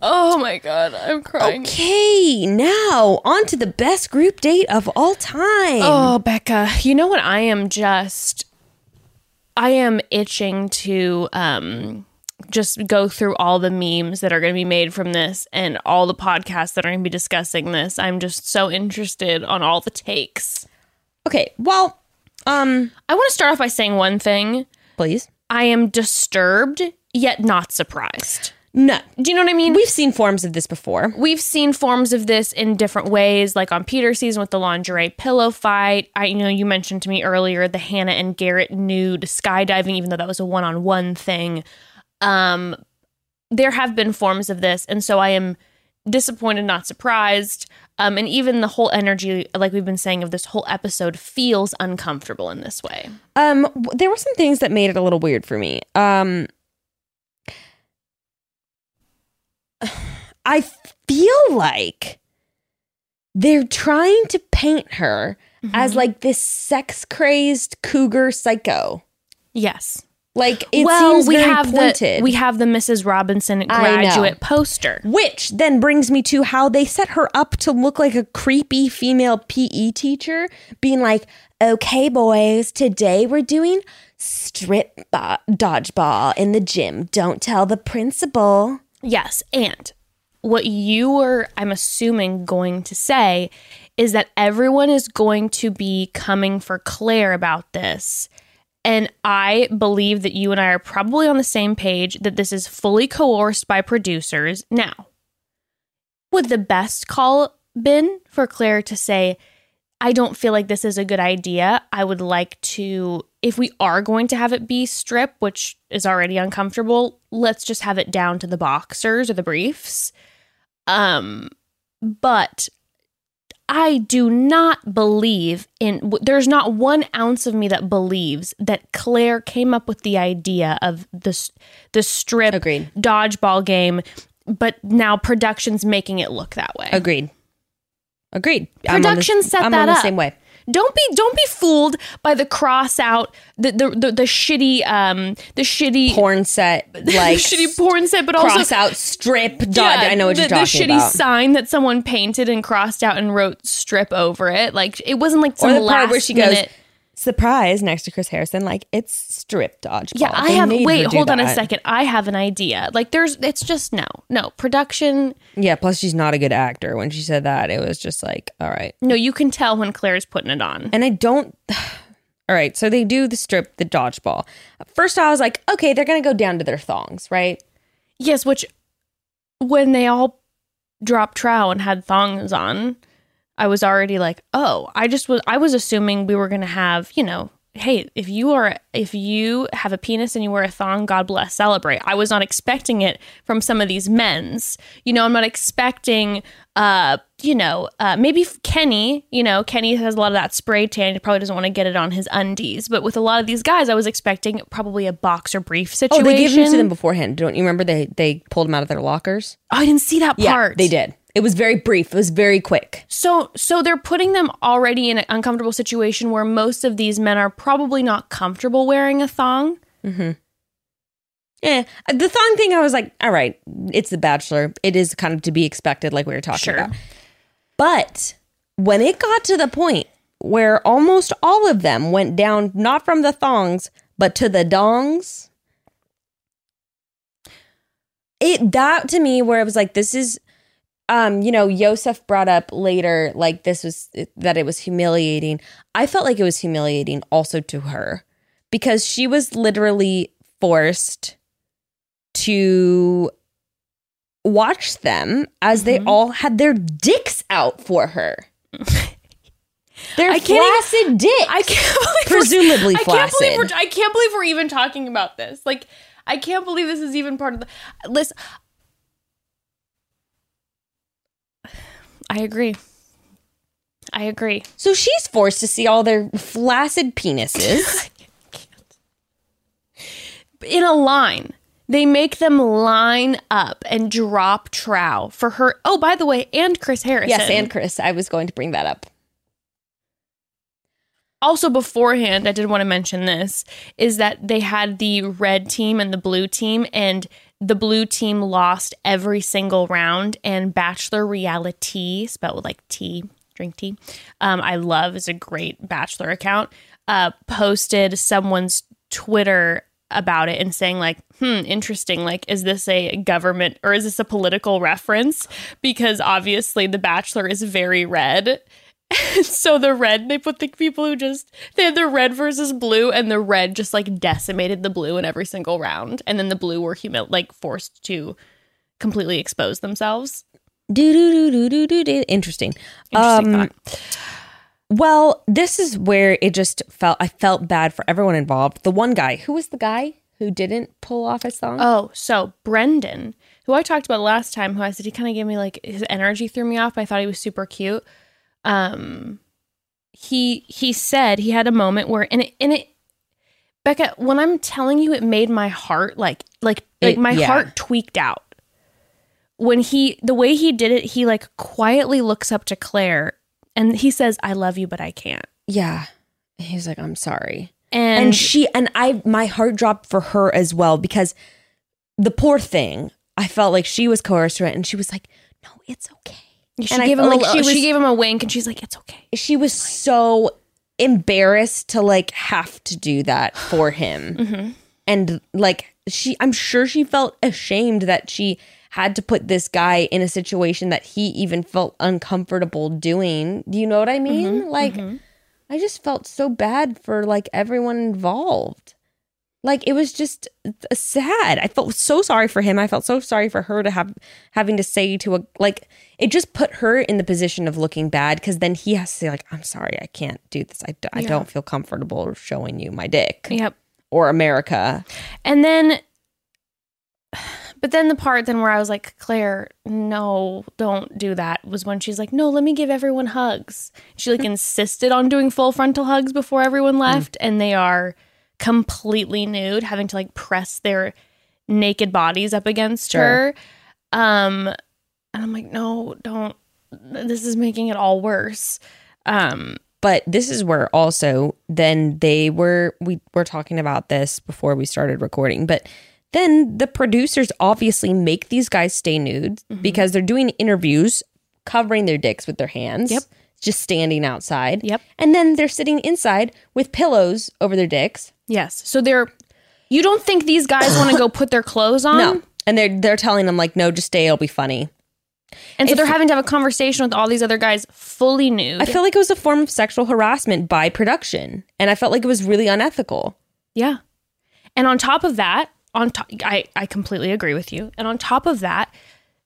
Oh my god, I'm crying. Okay, now on to the best group date of all time. Oh, Bekah, you know what? I am just, I am itching to um just go through all the memes that are going to be made from this and all the podcasts that are going to be discussing this. I'm just so interested on all the takes. Okay, well, um, I want to start off by saying one thing. please. I am disturbed yet not surprised. No, Do you know what I mean? we've seen forms of this before. We've seen forms of this in different ways, like on Peter's season with the lingerie pillow fight. I you know you mentioned to me earlier the Hannah and Garrett nude skydiving, even though that was a one on one thing. Um, there have been forms of this, and so I am disappointed, not surprised. Um, and even the whole energy, like we've been saying, of this whole episode feels uncomfortable in this way. Um, there were some things that made it a little weird for me. Um, I feel like they're trying to paint her as mm-hmm. like this sex crazed cougar psycho. Yes. Like it well, seems we very have pointed. the we have the Mrs. Robinson graduate poster. Which then brings me to how they set her up to look like a creepy female PE teacher, being like, okay, boys, today we're doing strip bo- dodgeball in the gym. Don't tell the principal. Yes. And what you were, I'm assuming, going to say is that everyone is going to be coming for Clare about this. And I believe that you and I are probably on the same page that this is fully coerced by producers. Now, would the best call been for Clare to say, I don't feel like this is a good idea. I would like to, if we are going to have it be strip, which is already uncomfortable, let's just have it down to the boxers or the briefs. Um, but I do not believe in, there's not one ounce of me that believes that Clare came up with the idea of this, the strip Agreed. dodgeball game, but now production's making it look that way. Agreed. Agreed. The- Production set I'm that the up. same way. Don't be don't be fooled by the cross out the the the, the shitty um the shitty Porn set the like shitty porn set, but also. cross also out strip dot. Yeah, I know what the, you're talking about. the shitty about. sign that someone painted and crossed out and wrote strip over it. Like it wasn't like some or the last part where she goes minute- surprise next to Chris Harrison, like it's strip dodgeball. Yeah, I They have. Wait, hold on a that. second. I have an idea. Like, there's. It's just no, no production. Yeah, plus she's not a good actor. When she said that, it was just like, all right. No, you can tell when Clare's putting it on. And I don't. All right, so they do the strip, the dodgeball. First, I was like, okay, they're gonna go down to their thongs, right? Yes, which when they all dropped trow and had thongs on, I was already like, oh, I just was. I was assuming we were gonna have, you know. Hey, if you are if you have a penis and you wear a thong, God bless, celebrate. I was not expecting it from some of these men's. You know, I'm not expecting uh, you know, uh maybe Kenny, you know, Kenny has a lot of that spray tan. He probably doesn't want to get it on his undies. But with a lot of these guys, I was expecting probably a boxer brief Oh, situation. they gave them to them beforehand. Don't you remember they they pulled them out of their lockers? Oh, I didn't see that part. they did. It was very brief. It was very quick. So so they're putting them already in an uncomfortable situation where most of these men are probably not comfortable wearing a thong. Mm-hmm. Yeah, uh, the thong thing. I was like, all right, it's The Bachelor. It is kind of to be expected, like we were talking Sure. about. But when it got to the point where almost all of them went down, not from the thongs, but to the dongs, it that to me where it was like, this is, um, you know, Yosef brought up later, like this was that it was humiliating. I felt like it was humiliating also to her because she was literally forced to watch them as they all had their dicks out for her. Their I can't even- flaccid dicks. I can't believe presumably I can't believe flaccid. we're I can't believe we're even talking about this. Like I can't believe this is even part of the listen. I agree. I agree. so she's forced to see all their flaccid penises. in a line. They make them line up and drop trow for her. Oh, by the way, and Chris Harrison. yes, and Chris, I was going to bring that up. also beforehand, I did want to mention this is that they had the red team and the blue team, and the blue team lost every single round. And Bachelor Reality, spelled with like tea, drink tea, um, I love is a great Bachelor account, uh, posted someone's Twitter about it and saying like hmm interesting like is this a government or is this a political reference because obviously the bachelor is very red so the red they put the people who just they had the red versus blue and the red just like decimated the blue in every single round and then the blue were humil like forced to completely expose themselves Do do do do do do. Interesting. Interesting Um, Well, this is where it just felt. I felt bad for everyone involved. The one guy, who was the guy who didn't pull off his song? oh so brendan who i talked about last time who i said he kind of gave me like his energy threw me off but i thought he was super cute um he he said he had a moment where and it and it bekah when i'm telling you it made my heart like like like It- my yeah. heart tweaked out when he the way he did it he like quietly looks up to clare and he says i love you but i can't yeah. He's like, I'm sorry. and, and she and I my heart dropped for her as well because the poor thing I felt like she was coerced to it and she was like no it's okay she and I gave him like like she she, gave him a wink and she's like it's okay. She was so embarrassed to like have to do that for him. Mm-hmm. and like she i'm sure she felt ashamed that she had to put this guy in a situation that he even felt uncomfortable doing. Do you know what i mean? Mm-hmm. like i just felt so bad for like everyone involved like it was just uh, sad. I felt so sorry for him. I felt so sorry for her to have having to say to a like it just put her in the position of looking bad because then he has to say like i'm sorry i can't do this. I, d- I Yeah. don't feel comfortable showing you my dick yep. or america. And then But then the part then where I was like, Clare, no, don't do that was when she's like, no, let me give everyone hugs. She like insisted on doing full frontal hugs before everyone left, and they are completely nude, having to like press their naked bodies up against Sure. her. Um, and I'm like, no, don't. This is making it all worse. Um, But this is where also then they were we were talking about this before we started recording, but then the producers obviously make these guys stay nude Mm-hmm. because they're doing interviews covering their dicks with their hands. Yep. Just standing outside. Yep. And then they're sitting inside with pillows over their dicks. Yes. So they're. You don't think these guys want to go put their clothes on? No. And they're they're telling them like, no, just stay, it'll be funny. And so If- they're having to have a conversation with all these other guys fully nude. I feel like it was a form of sexual harassment by production. And I felt like it was really unethical. yeah. And on top of that, on top, I, I completely agree with you. And on top of that,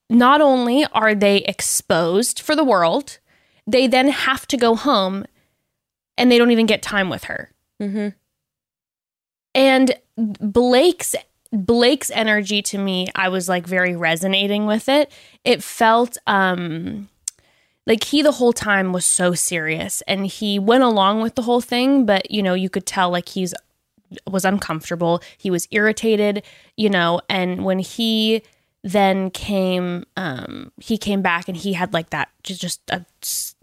not only are they exposed for the world, they then have to go home and they don't even get time with her. Mm-hmm. And Blake's Blake's energy to me, I was like very resonating with it. It felt um like he the whole time was so serious and he went along with the whole thing, but you know, you could tell like he's was uncomfortable. He was irritated, you know, and when he then came um he came back and he had like that just just a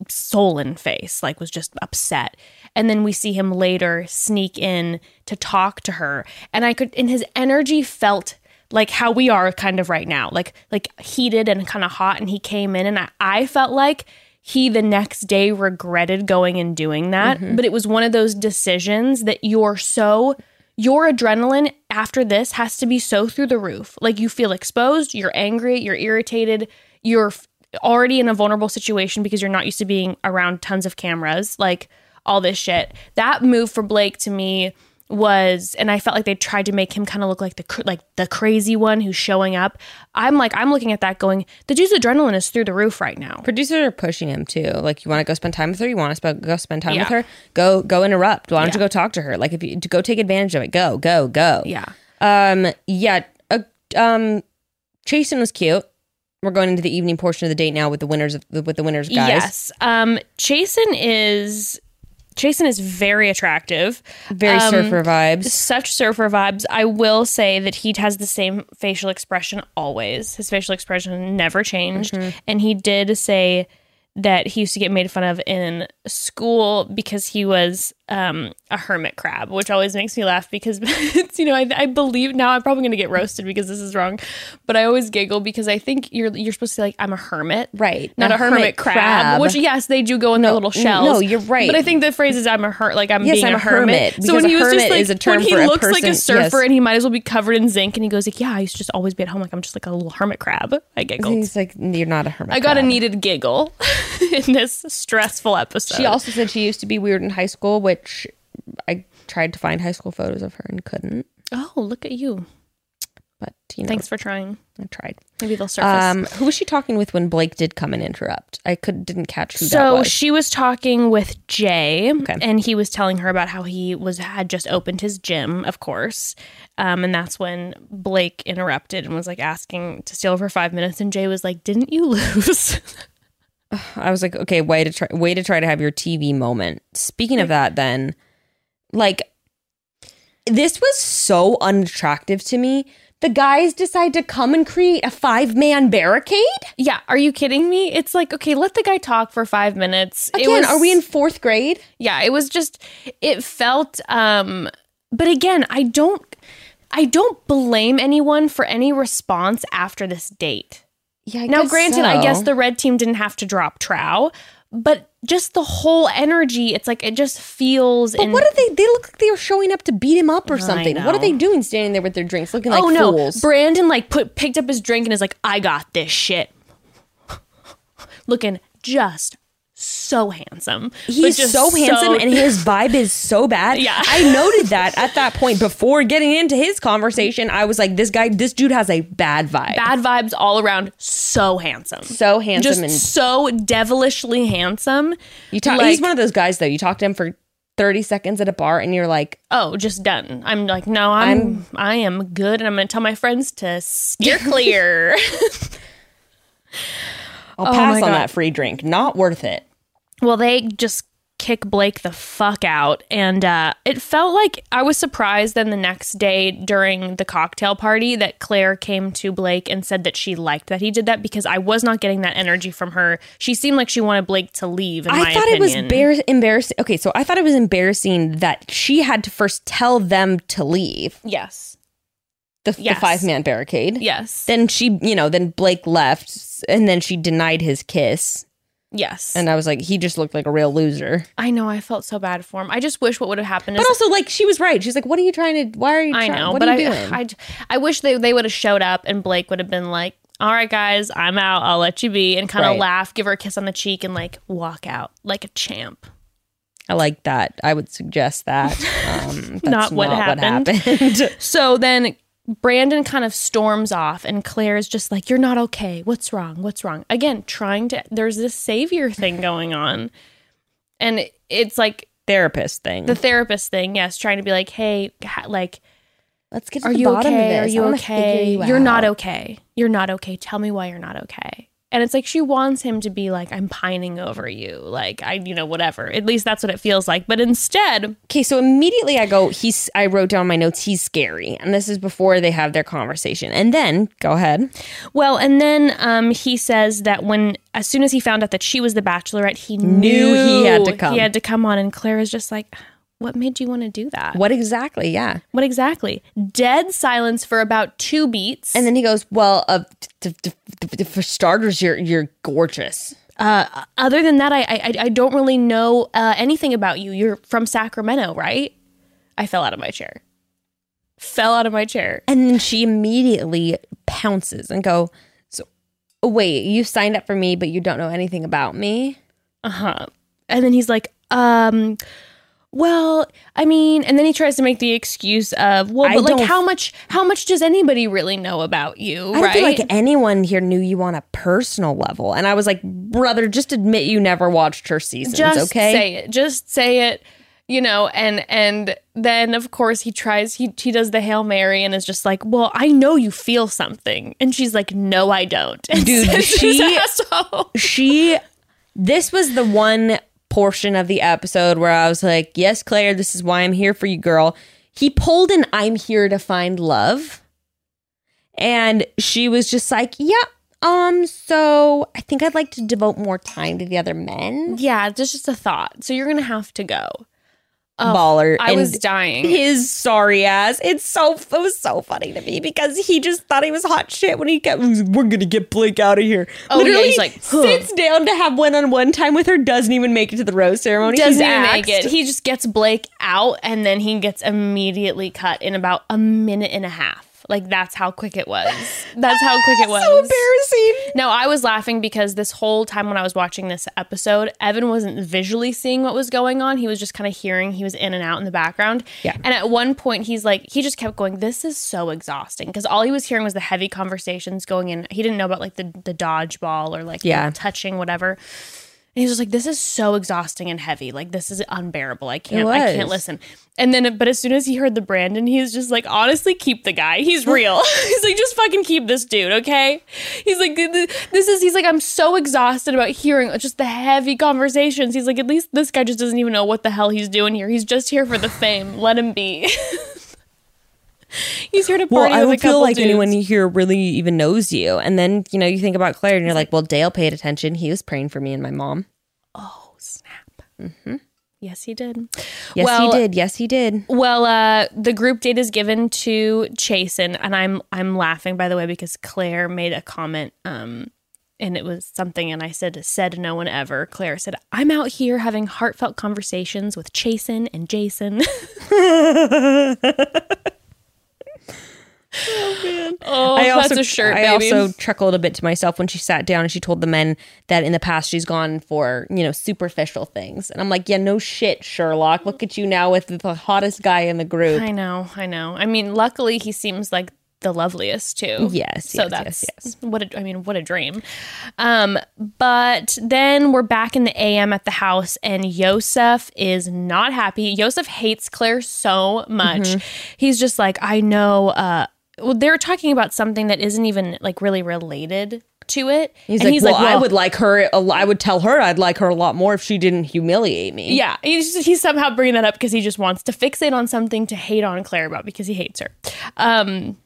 sullen face like was just upset. And then we see him later sneak in to talk to her. And i could and his energy felt like how we are kind of right now like like heated and kind of hot and he came in and i, I felt like he the next day regretted going and doing that. Mm-hmm. But it was one of those decisions that you're so your adrenaline after this has to be so through the roof. Like you feel exposed, you're angry, you're irritated, you're already in a vulnerable situation because you're not used to being around tons of cameras, like all this shit. That move for Blake to me was and I felt like they tried to make him kind of look like the like the crazy one who's showing up. I'm like I'm looking at that going, the dude's adrenaline is through the roof right now. Producers are pushing him too. Like, you want to go spend time with her? You want to sp- go spend time with her? Go, go interrupt. Why don't you go talk to her? Like, if you to go take advantage of it, go, go, go. Yeah. Um. Yeah. Uh, um. Chasen was cute. We're going into the evening portion of the date now with the winners of with the winners guys. Yes. Um Jason is Jason is very attractive. Very Um, surfer vibes. such surfer vibes. I will say that he has the same facial expression always. His facial expression never changed. Mm-hmm. And he did say that he used to get made fun of in school because he was um, a hermit crab, which always makes me laugh because it's, you know, I, I believe now I'm probably going to get roasted because this is wrong, but I always giggle because I think you're you're supposed to say like I'm a hermit, Right. Not a, hermit, crab, which yes, they do go in their little shells. no, you're right. But I think the phrase is I'm a her like I'm Yes, being I'm a a hermit. hermit, So when he was just like a when he a looks like a surfer yes. and he might as well be covered in zinc and he goes like, Yeah, I used to just always be at home like I'm just like a little hermit crab. I giggled. He's like, you're not a hermit. I got a needed giggle in this stressful episode. She also said she used to be weird in high school, which I tried to find high school photos of her and couldn't. Oh, look at you. But you know, Thanks for trying. I tried. Maybe they'll surface. Um, who was she talking with when Blake did come and interrupt? I could didn't catch who that so was. she was talking with Jay, Okay. and he was telling her about how he was had just opened his gym, of course, um, and that's when Blake interrupted and was like asking to steal for five minutes, and Jay was like, "Didn't you lose?" I was like, okay, way to try, way to try to have your TV moment. Speaking of that, then, like, this was so unattractive to me. The guys decide to come and create a five man barricade. yeah, are you kidding me? It's like okay, let the guy talk for five minutes. It Again, was- are we in fourth grade? yeah it was just it felt um but again i don't i don't blame anyone for any response after this date Yeah. I now granted i guess the red team didn't have to drop trow but just the whole energy it's like it just feels But in what are they? They look like they were showing up to beat him up or something. What are they doing standing there with their drinks, looking like oh no fools? brandon like put picked up his drink and is like i got this shit looking just so handsome He's just so handsome and his vibe is so bad. Yeah. I noted that at that point before getting into his conversation. I was like, this guy, this dude has a bad vibe. bad vibes all around so handsome So handsome just and so devilishly handsome. you talk. like- he's one of those guys though. You talk to him for 30 seconds at a bar and you're like, Oh, just done. I'm like, no, I'm, I am good, and I'm gonna tell my friends to steer clear. I'll Oh pass on God. that free drink. Not worth it. Well, they just kick Blake the fuck out, and uh, it felt like I was surprised. Then the next day during the cocktail party, that Clare came to Blake and said that she liked that he did that because I was not getting that energy from her. She seemed like she wanted Blake to leave. In I thought opinion. it was bar- embarrassing. Okay, so I thought it was embarrassing that she had to first tell them to leave Yes. the, Yes. the five man barricade. Yes. Then she, you know, then Blake left and then she denied his kiss. Yes. And I was like, he just looked like a real loser. I know. I felt so bad for him. I just wish what would have happened is But also, like, she was right. She's like, what are you trying to, why are you I trying, know, what but are you I, doing? I, I wish they, they would have showed up and Blake would have been like, all right, guys, I'm out. I'll let you be. And kind of Right. laugh, give her a kiss on the cheek, and like walk out like a champ. I like that. I would suggest that. Um, that's Not what happened. happened. So then Brandon kind of storms off, and Clare is just like, You're not okay. What's wrong? What's wrong? Again, trying to, there's this savior thing going on. And it- it's like Therapist thing. the therapist thing, yes, trying to be like, Hey, ha- like, Let's get to Are the you bottom okay? of Are this. I you wanna okay? you You're not okay. You're not okay. Tell me why you're not okay. And it's like she wants him to be like, I'm pining over you. Like, I, you know, whatever. At least that's what it feels like. But instead, Okay, so immediately I go, he's I wrote down my notes, he's scary. And this is before they have their conversation. And then go ahead. well, and then um, he says that when, as soon as he found out that she was the bachelorette, he knew, he had to come. He had to come on. And Clare is just like, what made you want to do that? What exactly? Yeah. What exactly? Dead silence for about two beats. And then he goes, Well, uh, t- t- t- for starters, you're you're gorgeous. uh, other than that, I, I I don't really know uh, anything about you. You're from Sacramento, right? I fell out of my chair. Fell out of my chair. And then she immediately pounces and go, So oh, wait, you signed up for me, but you don't know anything about me? Uh huh. And then he's like, um, well, I mean, and then he tries to make the excuse of, well, I but like, how much how much does anybody really know about you, I don't right? feel like anyone here knew you on a personal level. And I was like, brother, just admit you never watched her seasons, just okay? say it just say it you know and and then of course he tries he he does the hail mary and is just like well i know you feel something and she's like no i don't and Dude, she- she this was the one portion of the episode where I was like, "Yes, Clare, this is why I'm here for you, girl." He pulled an "I'm here to find love." And she was just like, "Yeah, um so I think I'd like to devote more time to the other men." yeah it's just a thought so you're gonna have to go Baller. i and was dying his sorry ass. It's so it was so funny to me because he just thought he was hot shit when he kept we're gonna get Blake out of here. Oh, yeah, he's like, huh. sits down to have one on one time with her, doesn't even make it to the rose ceremony. doesn't even make it he just gets blake out and then he gets immediately cut in about a minute and a half like that's how quick it was that's how quick it was So embarrassing. No, I was laughing because this whole time when I was watching this episode, Evan wasn't visually seeing what was going on. He was just kind of hearing. He was in and out in the background. Yeah. And at one point, he's like, he just kept going, This is so exhausting. Because all he was hearing was the heavy conversations going in. He didn't know about like the, the dodgeball or like Yeah. touching, whatever. And he was just like, "This is so exhausting and heavy. Like this is unbearable. I can't. I can't listen." And then, but as soon as he heard the Brandon, he's just like, "Honestly, keep the guy. He's real." he's like, "Just fucking keep this dude, okay?" He's like, "This is." He's like, "I'm so exhausted about hearing just the heavy conversations." He's like, "At least this guy just doesn't even know what the hell he's doing here. He's just here for the fame. Let him be." he's here to Well, I don't feel like dudes. anyone here really even knows you. And then, you know, you think about Clare and you're like, well, Dale paid attention. He was praying for me and my mom. Oh snap! Mm-hmm. Yes, he did. Yes, Well, he did. Yes, he did. Well, uh, the group date is given to Chasen, and I'm I'm laughing by the way because Clare made a comment, um, and it was something, and I said said no one ever. Clare said, "I'm out here having heartfelt conversations with Chasen and Jason." Oh, oh, I also, that's a shirt, I baby. also chuckled a bit to myself when she sat down and she told the men that in the past she's gone for, you know, superficial things. And I'm like, yeah, no shit, Sherlock. Look at you now with the hottest guy in the group. I know, I know. I mean, luckily he seems like the loveliest too. Yes, So yes, that's yes, what a, I mean, what a dream. Um, but then we're back in the AM at the house, and Yosef is not happy. Yosef hates Clare so much. Mm-hmm. He's just like, I know. Uh, well, they're talking about something that isn't even like really related to it. He's And like, well, I would like her. I would tell her I'd like her a lot more if she didn't humiliate me. Yeah, he's just, he's somehow bringing that up because he just wants to fixate on something to hate on Clare about because he hates her. Um,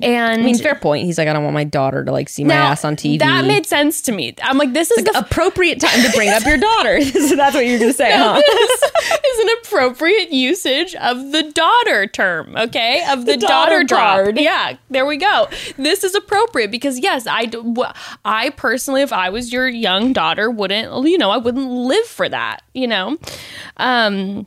and I mean, fair point. He's like, I don't want my daughter to like see my now, ass on TV. That made sense to me. I'm like, this is the appropriate time to bring up your daughter. so that's what you're gonna say, huh? this is an appropriate usage of the daughter term, okay? Of the, The daughter, daughter drop. card. Yeah, there we go. This is appropriate because yes, I d- w- I personally if I was your young daughter wouldn't, you know, I wouldn't live for that, you know. Um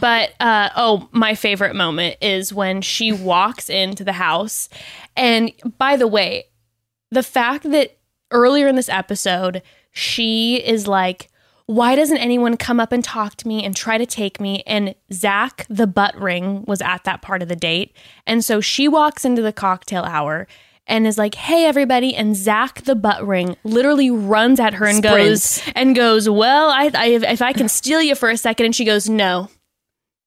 but uh, oh, my favorite moment is when she walks into the house. And by the way, the fact that earlier in this episode, she is like, why doesn't anyone come up and talk to me and try to take me? And Zach, the butt ring, was at that part of the date. And so she walks into the cocktail hour and is like, hey, everybody. And Zach, the butt ring, literally runs at her and Sprints. goes, and goes, well, I, I, if I can steal you for a second. And she goes, no,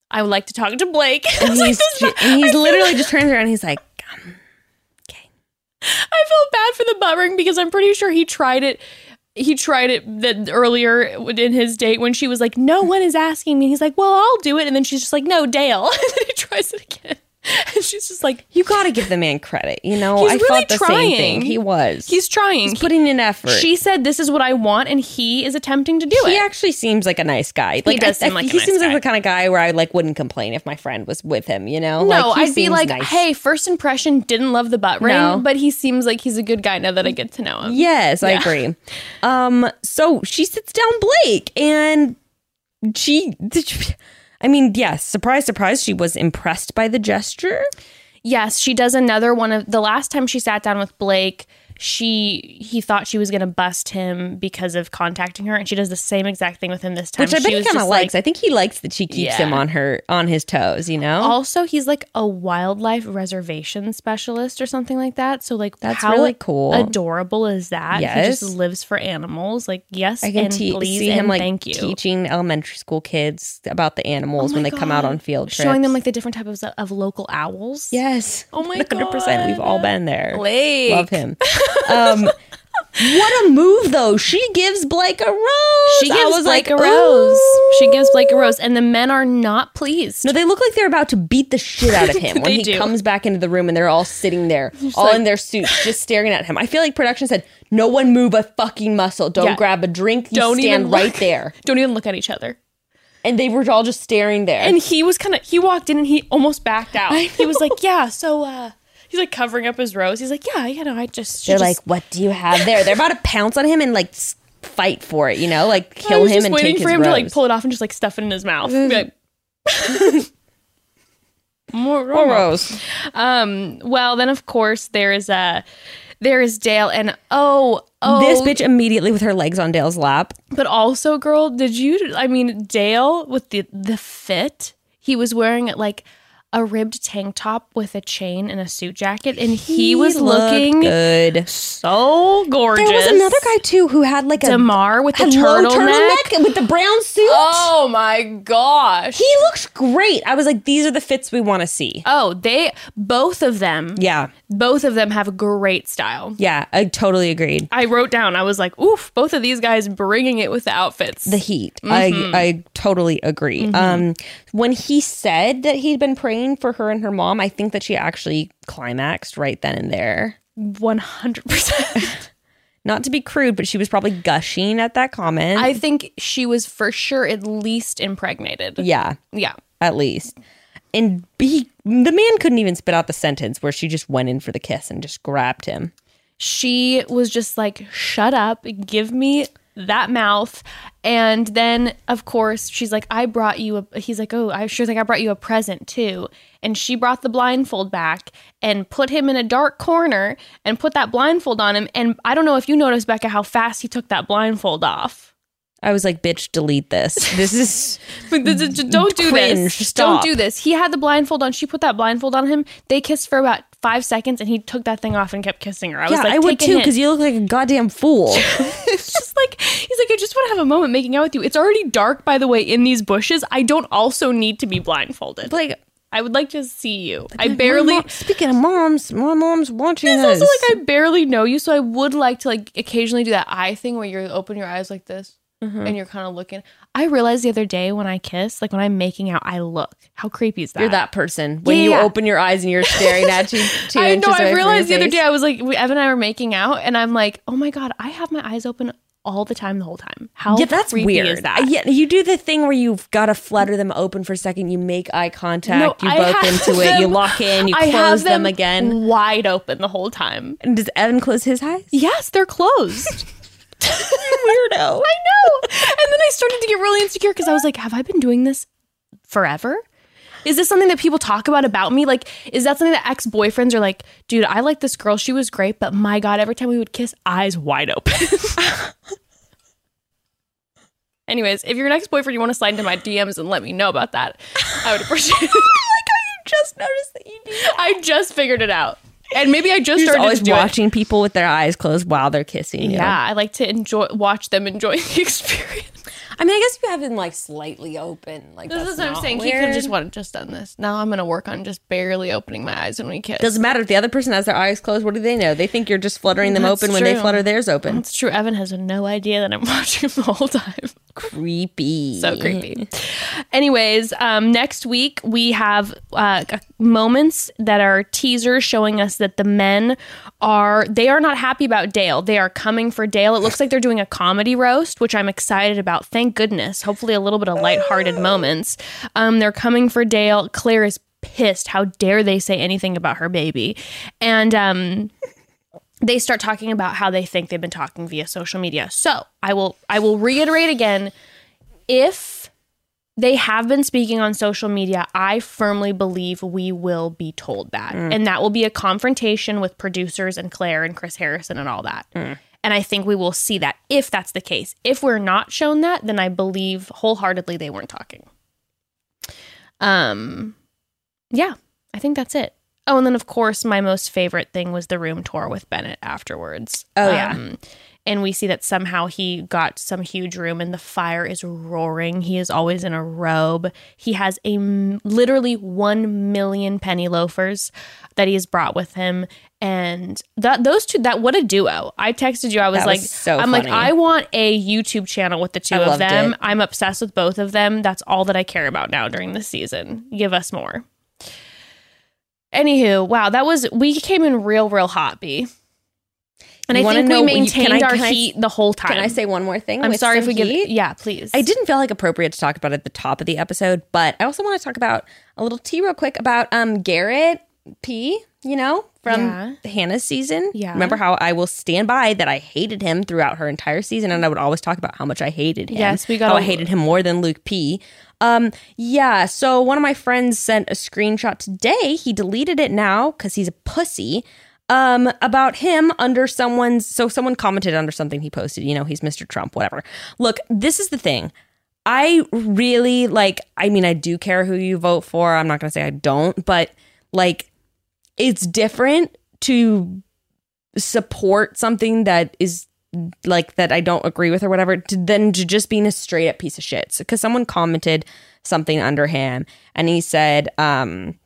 I would like to talk to Blake. And like, he's, ju- and he's literally just turns around. and He's like, um, okay. I felt bad for the butt ring because I'm pretty sure he tried it. He tried it that earlier in his date when she was like, "No one is asking me." He's like, "Well, I'll do it," and then she's just like, "No, Dale." and then he tries it again, and she's just like, You got to give the man credit. You know, He's I really felt the trying. same thing. He was. "He's trying." He's putting in effort. she said, "This is what I want," and he is attempting to do he it. He actually seems like a nice guy. Like does I- I- seem like a he seems like the kind of guy where I like wouldn't complain if my friend was with him. You know, no, like, I'd be like, nice. "Hey, first impression, didn't love the butt ring, No. but he seems like he's a good guy now that I get to know him." Yes, I agree. Um, so she sits down Blake and she I mean, yes, surprise, surprise, she was impressed by the gesture. Yes, she does another one of the last time she sat down with Blake. She he thought she was going to bust him because of contacting her, and she does the same exact thing with him this time. Which I She bet he kind of likes. like- I think he likes that she keeps him on her on his toes, you know? also, he's like a wildlife reservation specialist or something like that. So, like, That's how really cool. Adorable is that? He Yes. just lives for animals. Like, yes, I can and te- please see him like thank you. teaching elementary school kids about the animals Oh when they come out on field trips. showing them like the different types of, of local owls. yes, Oh my 100%. We've all been there. Blake. Love him. Um, what a move though! She gives Blake a rose. She gives Blake like, a rose. "Ooh." She gives Blake a rose, and the men are not pleased. No, they look like they're about to beat the shit out of him when he do. comes back into the room and they're all sitting there, all like- in their suits, just staring at him. I feel like production said, "No one move a fucking muscle. Don't Yeah. grab a drink. You Don't stand right look. there." Don't even look at each other. And they were all just staring there. And he was kind of he walked in and he almost backed out. He was like, "Yeah, so uh he's like covering up his rose. He's like, "Yeah, you know, I just. They're just- like, "What do you have there?" They're about to pounce on him and like fight for it, you know, like I kill was him just and waiting take for his him rose. to like pull it off and just like stuff it in his mouth. Be like, More Poor rose. rose. Um. Well, then of course there is uh there is Dale and oh oh This bitch immediately with her legs on Dale's lap. But also, girl, did you? I mean, Dale with the the fit, he was wearing it like a ribbed tank top with a chain and a suit jacket, and he, was looking good. so gorgeous. There was another guy too who had like a Damar with low turtleneck. turtleneck with the brown suit. Oh my gosh! He looks great. I was like, these are the fits we want to see. oh, they both of them, Yeah, both of them have great style. yeah, I totally agreed. I wrote down. I was like, "Oof!" Both of these guys bringing it with the outfits. The heat. Mm-hmm. I I totally agree. Um, when he said that he'd been praying for her and her mom, I think that she actually climaxed right then and there. One hundred percent. Not to be crude, but she was probably gushing at that comment. I think she was for sure at least impregnated. yeah, Yeah. at least. And he, the man couldn't even spit out the sentence where she just went in for the kiss and just grabbed him. she was just like, shut up, give me that mouth. And then, of course, she's like, I brought you a, he's like, oh, I sure like I brought you a present too. And she brought the blindfold back and put him in a dark corner and put that blindfold on him. And I don't know if you noticed, Bekah, how fast he took that blindfold off. I was like, bitch, delete this. This is don't do Cringe. this. Stop. Don't do this. He had the blindfold on. She put that blindfold on him. They kissed for about five seconds, and he took that thing off and kept kissing her. I was like, I would too because you look like a goddamn fool. it's just like he's like, I just want to have a moment making out with you. It's already dark, by the way, in these bushes. I don't also need to be blindfolded. like I would like to see you. I barely. Mom- speaking of moms, my mom's watching It's this. also like I barely know you, so I would like to like occasionally do that eye thing where you open your eyes like this Mm-hmm. and you're kind of looking. I realized the other day when I kiss, like when I'm making out, I look. How creepy is that? You're that person when Yeah, you yeah. open your eyes and you're staring at you. Two I know. I realized the other day I was like, we, Evan and I were making out, and I'm like, oh my god, I have my eyes open all the time, the whole time. How Yeah, that's creepy weird. is that? Yeah, you do the thing where you've got to flutter them open for a second. You make eye contact. No, you I both into it. You lock in. You I have close them, again. wide open the whole time. And does Evan close his eyes? Yes, they're closed. Weirdo. I know. And then I started to get really insecure because I was like, have I been doing this forever? Is this something that people talk about about me? Like, is that something that ex boyfriends are like, dude, I like this girl. She was great, but my God, every time we would kiss, eyes wide open. Anyways, if you're an ex boyfriend, you want to slide into my DMs and let me know about that, I would appreciate it. just noticed that you do. I just figured it out. And maybe I just You're started always to do it. watching people with their eyes closed while they're kissing you. Yeah, I like to enjoy watch them enjoy the experience. I mean, I guess if you have them like slightly open. Like This that's is what I'm not saying. He could weird. just want to just done this. Now I'm gonna work on just barely opening my eyes when we kiss. Doesn't matter if the other person has their eyes closed. What do they know? They think you're just fluttering them That's open when they flutter theirs open. It's true. Evan has no idea that I'm watching him the whole time. Creepy. So creepy. Anyways, um, next week we have uh, g- moments that are teasers showing us that the men are they are not happy about Dale. They are coming for Dale. It looks like they're doing a comedy roast, which I'm excited about. Thank goodness. Hopefully, a little bit of lighthearted moments. Um, they're coming for Dale. Clare is pissed. How dare they say anything about her baby? And um, they start talking about how they think they've been talking via social media. So I will I will reiterate again if they have been speaking on social media, I firmly believe we will be told that. And that will be a confrontation with producers and Clare and Chris Harrison and all that. And I think we will see that if that's the case. If we're not shown that, then I believe wholeheartedly they weren't talking. Um yeah, I think that's it. Oh, and then of course my most favorite thing was the room tour with Bennett afterwards. Oh, yeah. Um, and we see that somehow he got some huge room and the fire is roaring. He is always in a robe. He has a m- literally 1 million penny loafers that he has brought with him and that those two that what a duo. I texted you I was like so I'm like. I want a YouTube channel with the two I of them. it. I'm obsessed with both of them. That's all that I care about now during this season. Give us more. Anywho, wow, that was we came in real, real hot, B. And You I think we maintained can I- our I- heat the whole time. Can I say one more thing? I'm sorry if we heat? Yeah, please. I didn't feel like appropriate to talk about it at the top of the episode, but I also want to talk about a little tea real quick about um Garrett P. You know from Yeah. Hannah's season. Yeah. Remember how I will stand by that I hated him throughout her entire season, and I would always talk about how much I hated him. Yes, we got how I hated him more than Luke P. Um, yeah. So one of my friends sent a screenshot today. He deleted it now because he's a pussy. Um, about him under someone's. So someone commented under something he posted. You know, he's Mr. Trump. Whatever. Look, this is the thing. I really like. I mean, I do care who you vote for. I'm not gonna say I don't, but like, it's different to support something that is like that I don't agree with or whatever to, than to just being a straight up piece of shit. Because someone commented something under him and he said, um,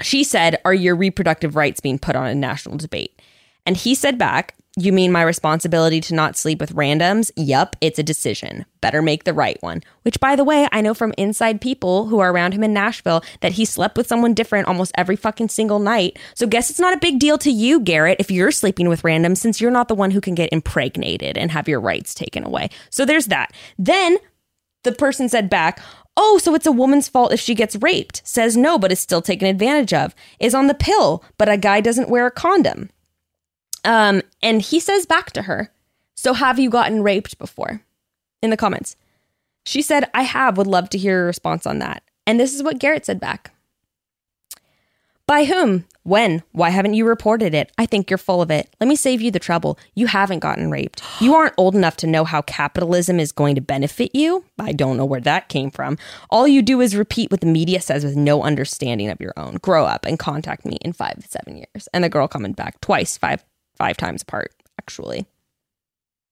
she said, Are your reproductive rights being put on a national debate? And he said back, You mean my responsibility to not sleep with randoms? Yup, it's a decision. Better make the right one. Which, by the way, I know from inside people who are around him in Nashville that he slept with someone different almost every fucking single night. So, guess it's not a big deal to you, Garrett, if you're sleeping with randoms since you're not the one who can get impregnated and have your rights taken away. So, there's that. Then the person said back, Oh, so it's a woman's fault if she gets raped. Says no, but is still taken advantage of. Is on the pill, but a guy doesn't wear a condom. Um, and he says back to her, So have you gotten raped before? In the comments. She said, I have, would love to hear a response on that. And this is what Garrett said back. By whom? When? Why haven't you reported it? I think you're full of it. Let me save you the trouble. You haven't gotten raped. You aren't old enough to know how capitalism is going to benefit you. I don't know where that came from. All you do is repeat what the media says with no understanding of your own. Grow up and contact me in five to seven years. And the girl coming back twice, five five times apart, actually.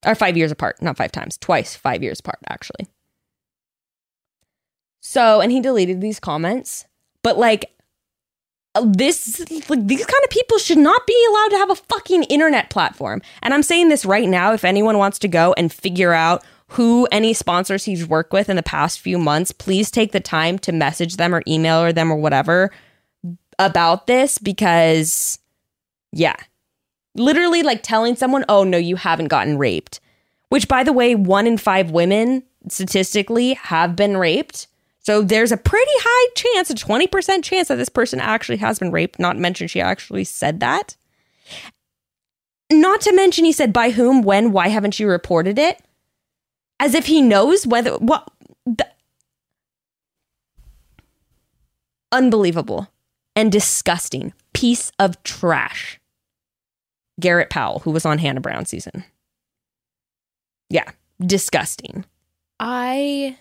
Or five years apart, not five times, twice, five years apart, actually. So, and he deleted these comments, but like uh, this like these kind of people should not be allowed to have a fucking internet platform. And I'm saying this right now if anyone wants to go and figure out who any sponsors he's worked with in the past few months, please take the time to message them or email or them or whatever about this because yeah. Literally like telling someone, "Oh no, you haven't gotten raped." Which by the way, 1 in 5 women statistically have been raped. So there's a pretty high chance, a 20% chance that this person actually has been raped, not mention she actually said that. Not to mention he said by whom, when, why haven't you reported it? As if he knows whether what the, unbelievable and disgusting piece of trash. Garrett Powell, who was on Hannah Brown season. Yeah, disgusting. I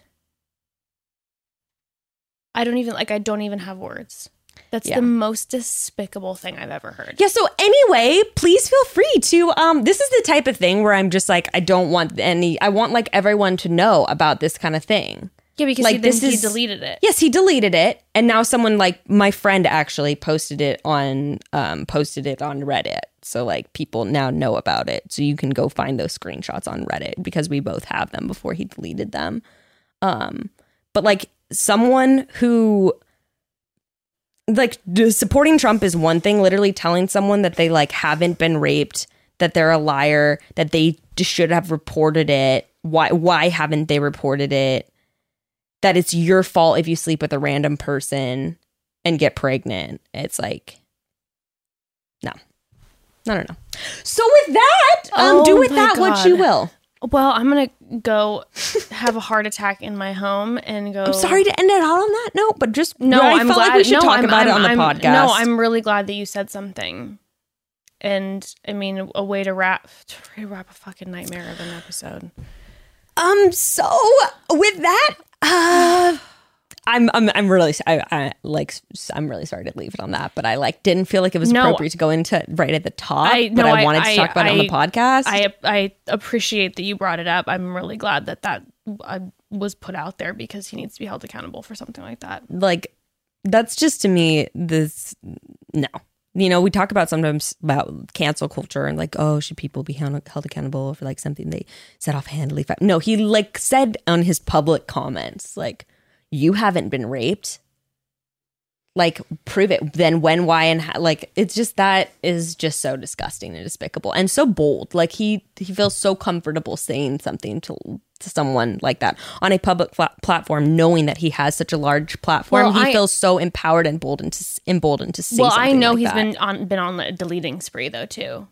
I don't even like I don't even have words. That's Yeah. the most despicable thing I've ever heard. Yeah, so anyway, please feel free to um this is the type of thing where I'm just like I don't want any I want like everyone to know about this kind of thing. Yeah, because Like, he, this he is- deleted it. Yes, he deleted it and now someone like my friend actually posted it on um posted it on Reddit. So like people now know about it. So you can go find those screenshots on Reddit because we both have them before he deleted them. Um but like someone who like supporting Trump is one thing. Literally telling someone that they like haven't been raped, that they're a liar, that they should have reported it. Why? Why haven't they reported it? That it's your fault if you sleep with a random person and get pregnant. It's like, no, no, no. So with that, um, Oh do with that what you will. Well, I'm gonna go have a heart attack in my home and go. I'm sorry to end it all on that note, but just No, I I'm felt glad. like we should no, talk I'm, about it on I'm- the podcast. No, I'm really glad that you said something. And I mean, a way to wrap to wrap a fucking nightmare of an episode. Um. So with that, uh, I'm I'm I'm really I, I like I'm really sorry to leave it on that, but I like didn't feel like it was No. appropriate to go into right at the top. I- but no, I I- wanted to talk about it on the podcast. I I appreciate that you brought it up. I'm really glad that that uh, was put out there because he needs to be held accountable for something like that. like that's just to me this no. You know, we talk about sometimes about cancel culture and like, oh, should people be held, held accountable for like something they said offhandedly? No, he like said on his public comments, like, you haven't been raped. Like, prove it. Then when, why, and how? Like, it's just that is just so disgusting and despicable and so bold. Like he he feels so comfortable saying something to to someone like that on a public platform, knowing that he has such a large platform. Well, he I- feels so empowered and emboldened to s- emboldened to say. well, I know like he's that. been on been on a deleting spree though too,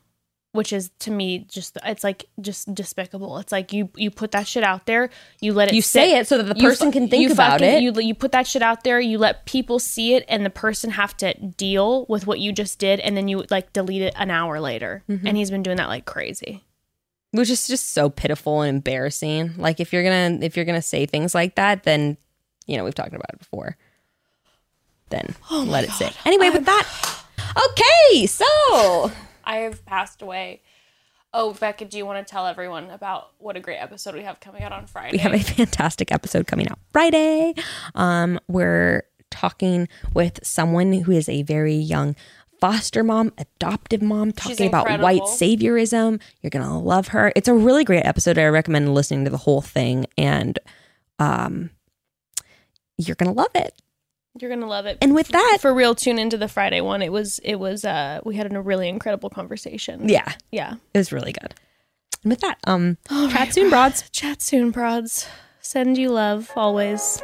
which is to me just it's like just despicable. It's like you you put that shit out there, you let it You sit, say it so that the person fu- can think you about fucking- it. You you put that shit out there, you let people see it, and the person have to deal with what you just did, and then you like delete it an hour later. Mm-hmm. And he's been doing that like crazy. which is just so pitiful and embarrassing. Like if you're gonna if you're gonna say things like that, then you know we've talked about it before. Then let it sit. Anyway, with that, okay. So I have passed away. Oh, Bekah, do you want to tell everyone about what a great episode we have coming out on Friday? we have a fantastic episode coming out Friday. Um, we're talking with someone who is a very young foster mom, adoptive mom, talking about white saviorism. You're gonna love her. It's a really great episode. I recommend listening to the whole thing, and um, you're gonna love it. You're gonna love it. And with that, for real, tune into the Friday one. It was it was uh we had a really incredible conversation. yeah, Yeah. it was really good. And with that, um, chat soon, broads. Chat soon, prods. Send you love always.